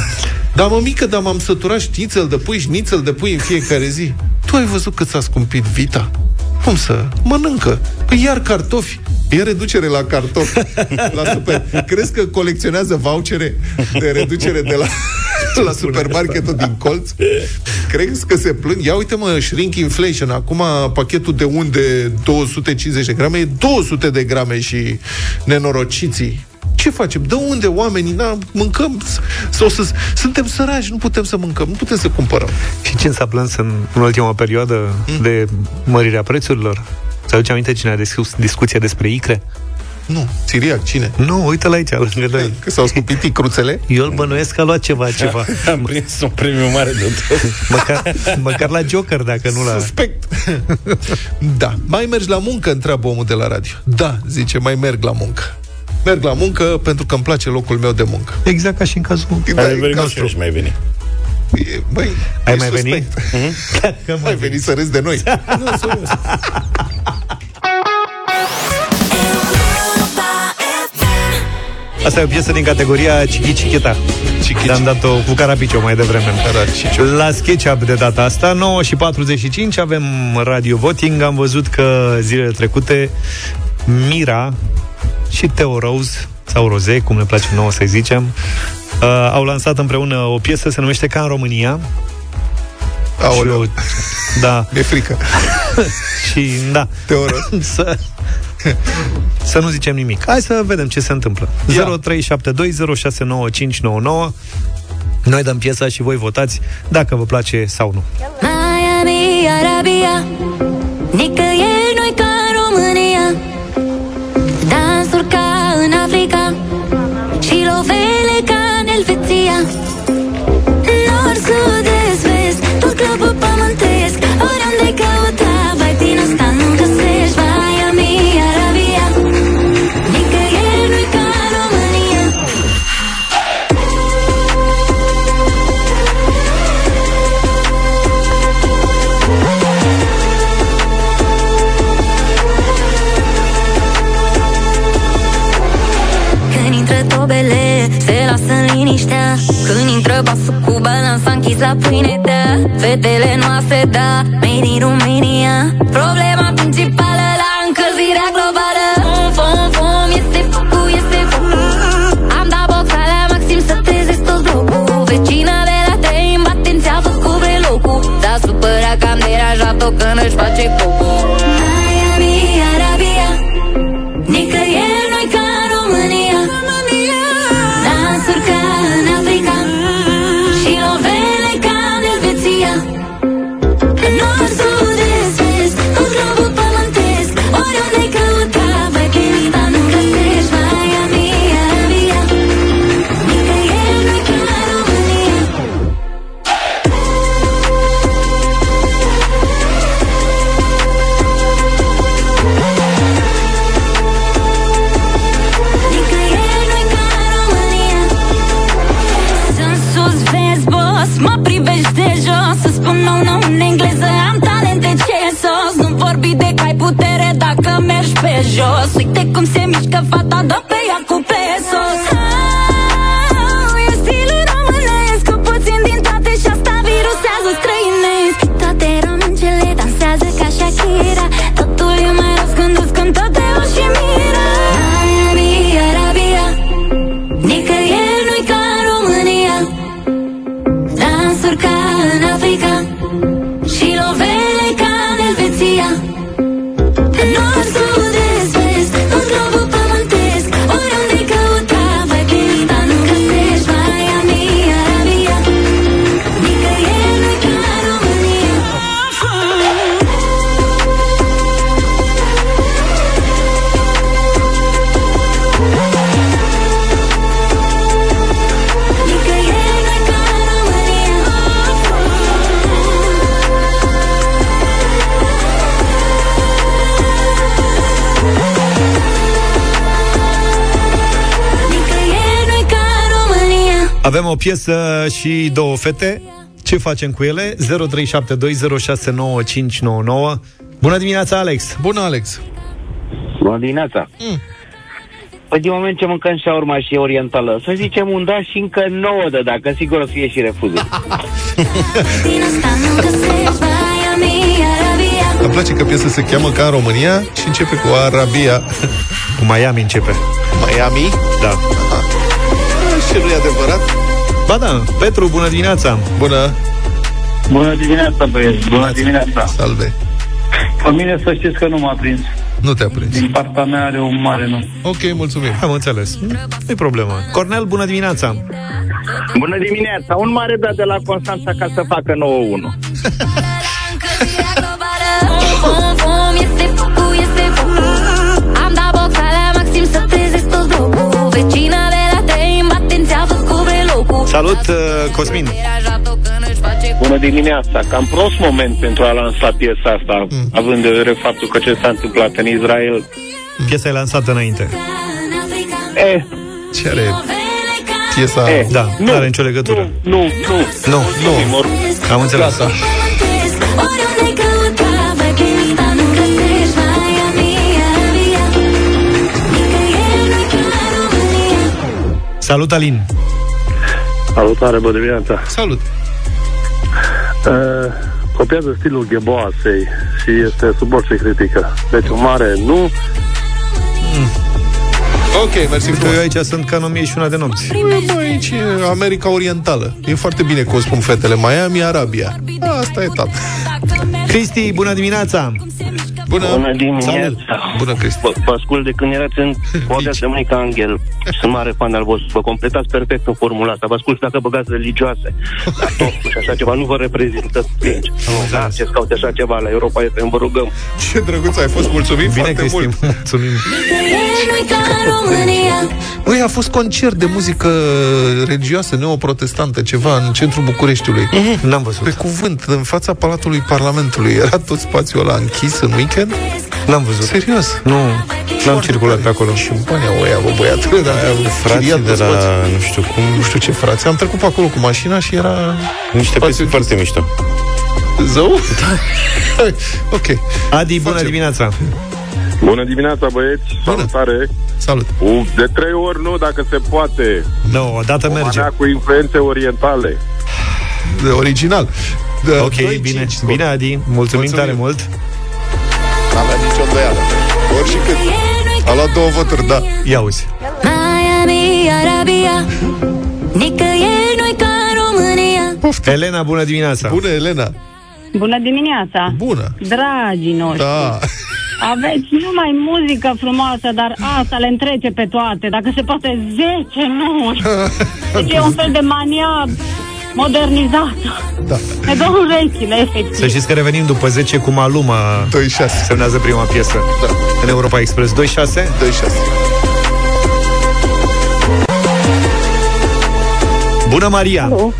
Dar mă mică, dar m-am săturat șnițel de pui, șnițel de pui în fiecare zi. Tu ai văzut cât s-a scumpit vita? Cum să? Mănâncă. Păi iar cartofi. E reducere la cartofi. La super. Crezi că colecționează vouchere de reducere de la, la supermarketul din colț? Crezi că se plâng? Ia uite mă, shrink inflation. Acum pachetul de unde 250 de grame e 200 de grame și nenorociții ce facem? De unde oamenii? Na, mâncăm sau să, suntem săraci, nu putem să mâncăm, nu putem să cumpărăm. Și cine s-a plâns în, în ultima perioadă mm. de mărirea prețurilor? Să aduce aminte cine a discu- discuția despre icre? Nu, Siriac, cine? Nu, uite la aici, lângă noi. Că s-au scumpit icruțele? Eu îl bănuiesc că a luat ceva, ceva. Am prins un premiu mare de tot. Măcar, măcar la Joker, dacă nu la... Suspect. da. Mai mergi la muncă? Întreabă omul de la radio. Da, zice, mai merg la muncă merg la muncă pentru că îmi place locul meu de muncă. Exact ca și în cazul da, ai nostru. Și mai veni. Băi, ai mai venit? Mm-hmm. Dacă mai venit să râzi de noi. nu, serios. Asta e o piesă din categoria Chichi Chichita. Chichi. Am dat-o cu Carapicio mai devreme. Carapicio. La SketchUp de data asta, 9 și 45, avem radio voting. Am văzut că zilele trecute Mira și Teo Rose, sau Roze, cum ne place nouă să-i zicem, uh, au lansat împreună o piesă, se numește Ca în România. Aoleu. Și da. E frică. și, da. Teo Rose. să, să nu zicem nimic. Hai să vedem ce se întâmplă. 0372069599 Noi dăm piesa și voi votați dacă vă place sau nu. Miami, Arabia Nicăieri noi ca la pâine, da Fetele noastre, da Made in Romania Avem o piesă și două fete. Ce facem cu ele? 0372069599. Bună dimineața, Alex! Bună, Alex! Bună dimineața! Mm. Păi din moment ce mâncăm și urma și orientală, să zicem un da și încă nouă de dacă sigur o să fie și refuzul. Îmi place că piesa se cheamă ca în România și începe cu Arabia. Cu Miami începe. Miami? Da. Aha. Și nu e adevărat? Ba da. Petru, bună dimineața! Bună! Bună dimineața, băieți! Bună dimineața! Salve! Pe mine să știți că nu m-a prins. Nu te-a prins. Din partea mea are un mare nu. Ok, mulțumim. Am înțeles. Nu-i problemă. Cornel, bună dimineața! Bună dimineața! Un mare dat de la Constanța ca să facă 9-1. Salut, uh, Cosmin! Bună dimineața! Cam prost moment pentru a lansa piesa asta, mm. având de vedere faptul că ce s-a întâmplat în Israel. Piesa e lansată înainte. Eh. Ce are piesa? Eh. Da, nu are nicio legătură. Nu, nu, nu. Nu, nu. Am înțeles. Gata. Salut, Alin! Salutare, bună dimineața! Salut! Uh, copiază stilul Gheboasei și este sub orice critică. Deci un mare nu. Mm. Ok, mersi Uite, eu aici sunt ca și una de nopți. Bă, aici e America Orientală. E foarte bine cum spun fetele. Miami, Arabia. Asta e tot. Cristi, bună dimineața! Bună, Bună dimineața! Bună, Cristi! Vă, vă ascult de când erați în Podea de Mânica Angel. Sunt mare fan al vostru. Vă completați perfect în formula asta. Vă ascult dacă băgați religioase. Dar totuși așa ceva nu vă reprezintă. Deci, nu ce caute așa ceva la Europa FM, vă rugăm. Ce drăguț ai fost, mulțumim Bine, foarte Cristi, mult. mulțumim. Băi, a fost concert de muzică religioasă, neoprotestantă, ceva în centrul Bucureștiului. Mm-hmm. N-am văzut. Pe cuvânt, în fața Palatului Parlamentului. Era tot spațiul ăla închis în weekend. N-am văzut. Serios? Nu, n-am circulat pe acolo. Și bani au ăia, bă, băiatule, dar frații de la, nu știu cum... Nu știu ce frați. Am trecut pe acolo cu mașina și era... Niște piese foarte mișto. Zău? Da. ok. Adi, bună Facem. dimineața! Bună dimineața, băieți! Bună. Salutare! Salut! De trei ori nu, dacă se poate. Nu, no, o dată merge. cu influențe orientale. De original. De ok, 2, bine. 5, bine, Adi. Mulțumim, Mulțumim tare mult. N-am avea nicio îndoială. Ori și cât. A luat două voturi, da. Ia uzi. Miami, Arabia Nicăieri nu ca România Poftă. Elena, bună dimineața Bună, Elena Bună dimineața Bună Dragii noștri Da aveți numai muzică frumoasă, dar asta le întrece pe toate. Dacă se poate 10, nu. Deci e un fel de mania modernizată. Da. Ne dă urechile, efectiv. Să știți că revenim după 10 cu Maluma 26. semnează prima piesă da. în Europa Express 26. 26. Bună, Maria! Hello.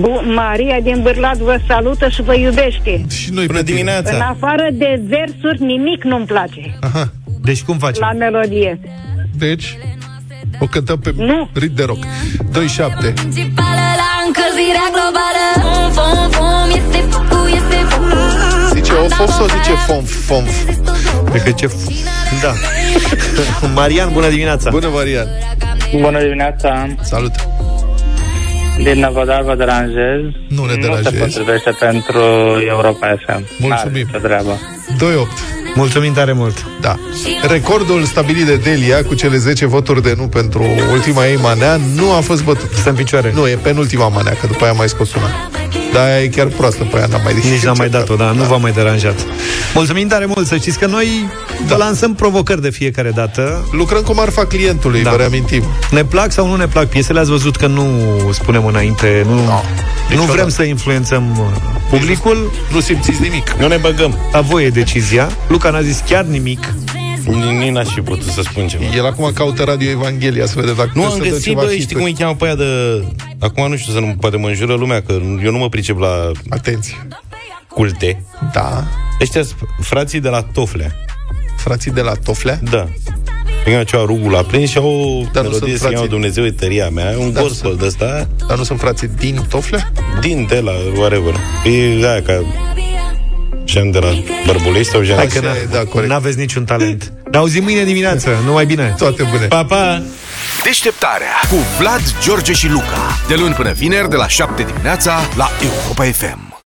Bun, Maria din Bârlat vă salută și vă iubește. Și noi Bună dimineața! În afară de versuri, nimic nu-mi place. Aha. Deci cum facem? La melodie. Deci, o cântăm pe nu. rit de rock. 2-7. Zice of sau zice fomf, fomf? Cred că ce... Da. Marian, bună dimineața! Bună, Marian! Bună dimineața! Salut! Din Năvodar vă deranjez. Nu ne deranjez. Nu se potrivește pentru Europa FM. Mulțumim. Ce treabă. 2-8. Mulțumim tare mult. Da. Recordul stabilit de Delia cu cele 10 voturi de nu pentru ultima ei manea nu a fost bătut. Stă în picioare. Nu, e penultima manea, că după aia a mai scos una. Da, e chiar proastă, pe aia n-am mai Nici n-am mai dat-o, da, da, nu v-am mai deranjat. Mulțumim tare mult, să știți că noi da. lansăm provocări de fiecare dată. Lucrăm cu marfa clientului, da. vă reamintim. Ne plac sau nu ne plac piesele, ați văzut că nu spunem înainte, nu, no. nu vrem să influențăm publicul. Nu, nu simțiți nimic. Nu ne băgăm. A voi e decizia. Luca n-a zis chiar nimic. Nici n-aș fi putut să spun ceva. El acum caută Radio Evanghelia să vede dacă Nu am găsit, bă, știi cum îi cheamă pe aia de... Acum nu știu să nu, poate mă înjură lumea, că eu nu mă pricep la... Atenție. Culte. Da. Ăștia frații de la Toflea. Frații de la Toflea? Da. Pe ceva rugul aprins și au o Dar melodie se cheamă Dumnezeu e tăria mea, un Dar gospel de ăsta. Dar nu sunt frații din Tofle? Din de la whatever. E aia ca Jean de la Bărbulești sau Jean Hai că da, n-aveți niciun talent. Ne auzim mâine dimineață, numai bine. Toate bune. Pa, pa! Deșteptarea cu Vlad, George și Luca. De luni până vineri, de la 7 dimineața, la Europa FM.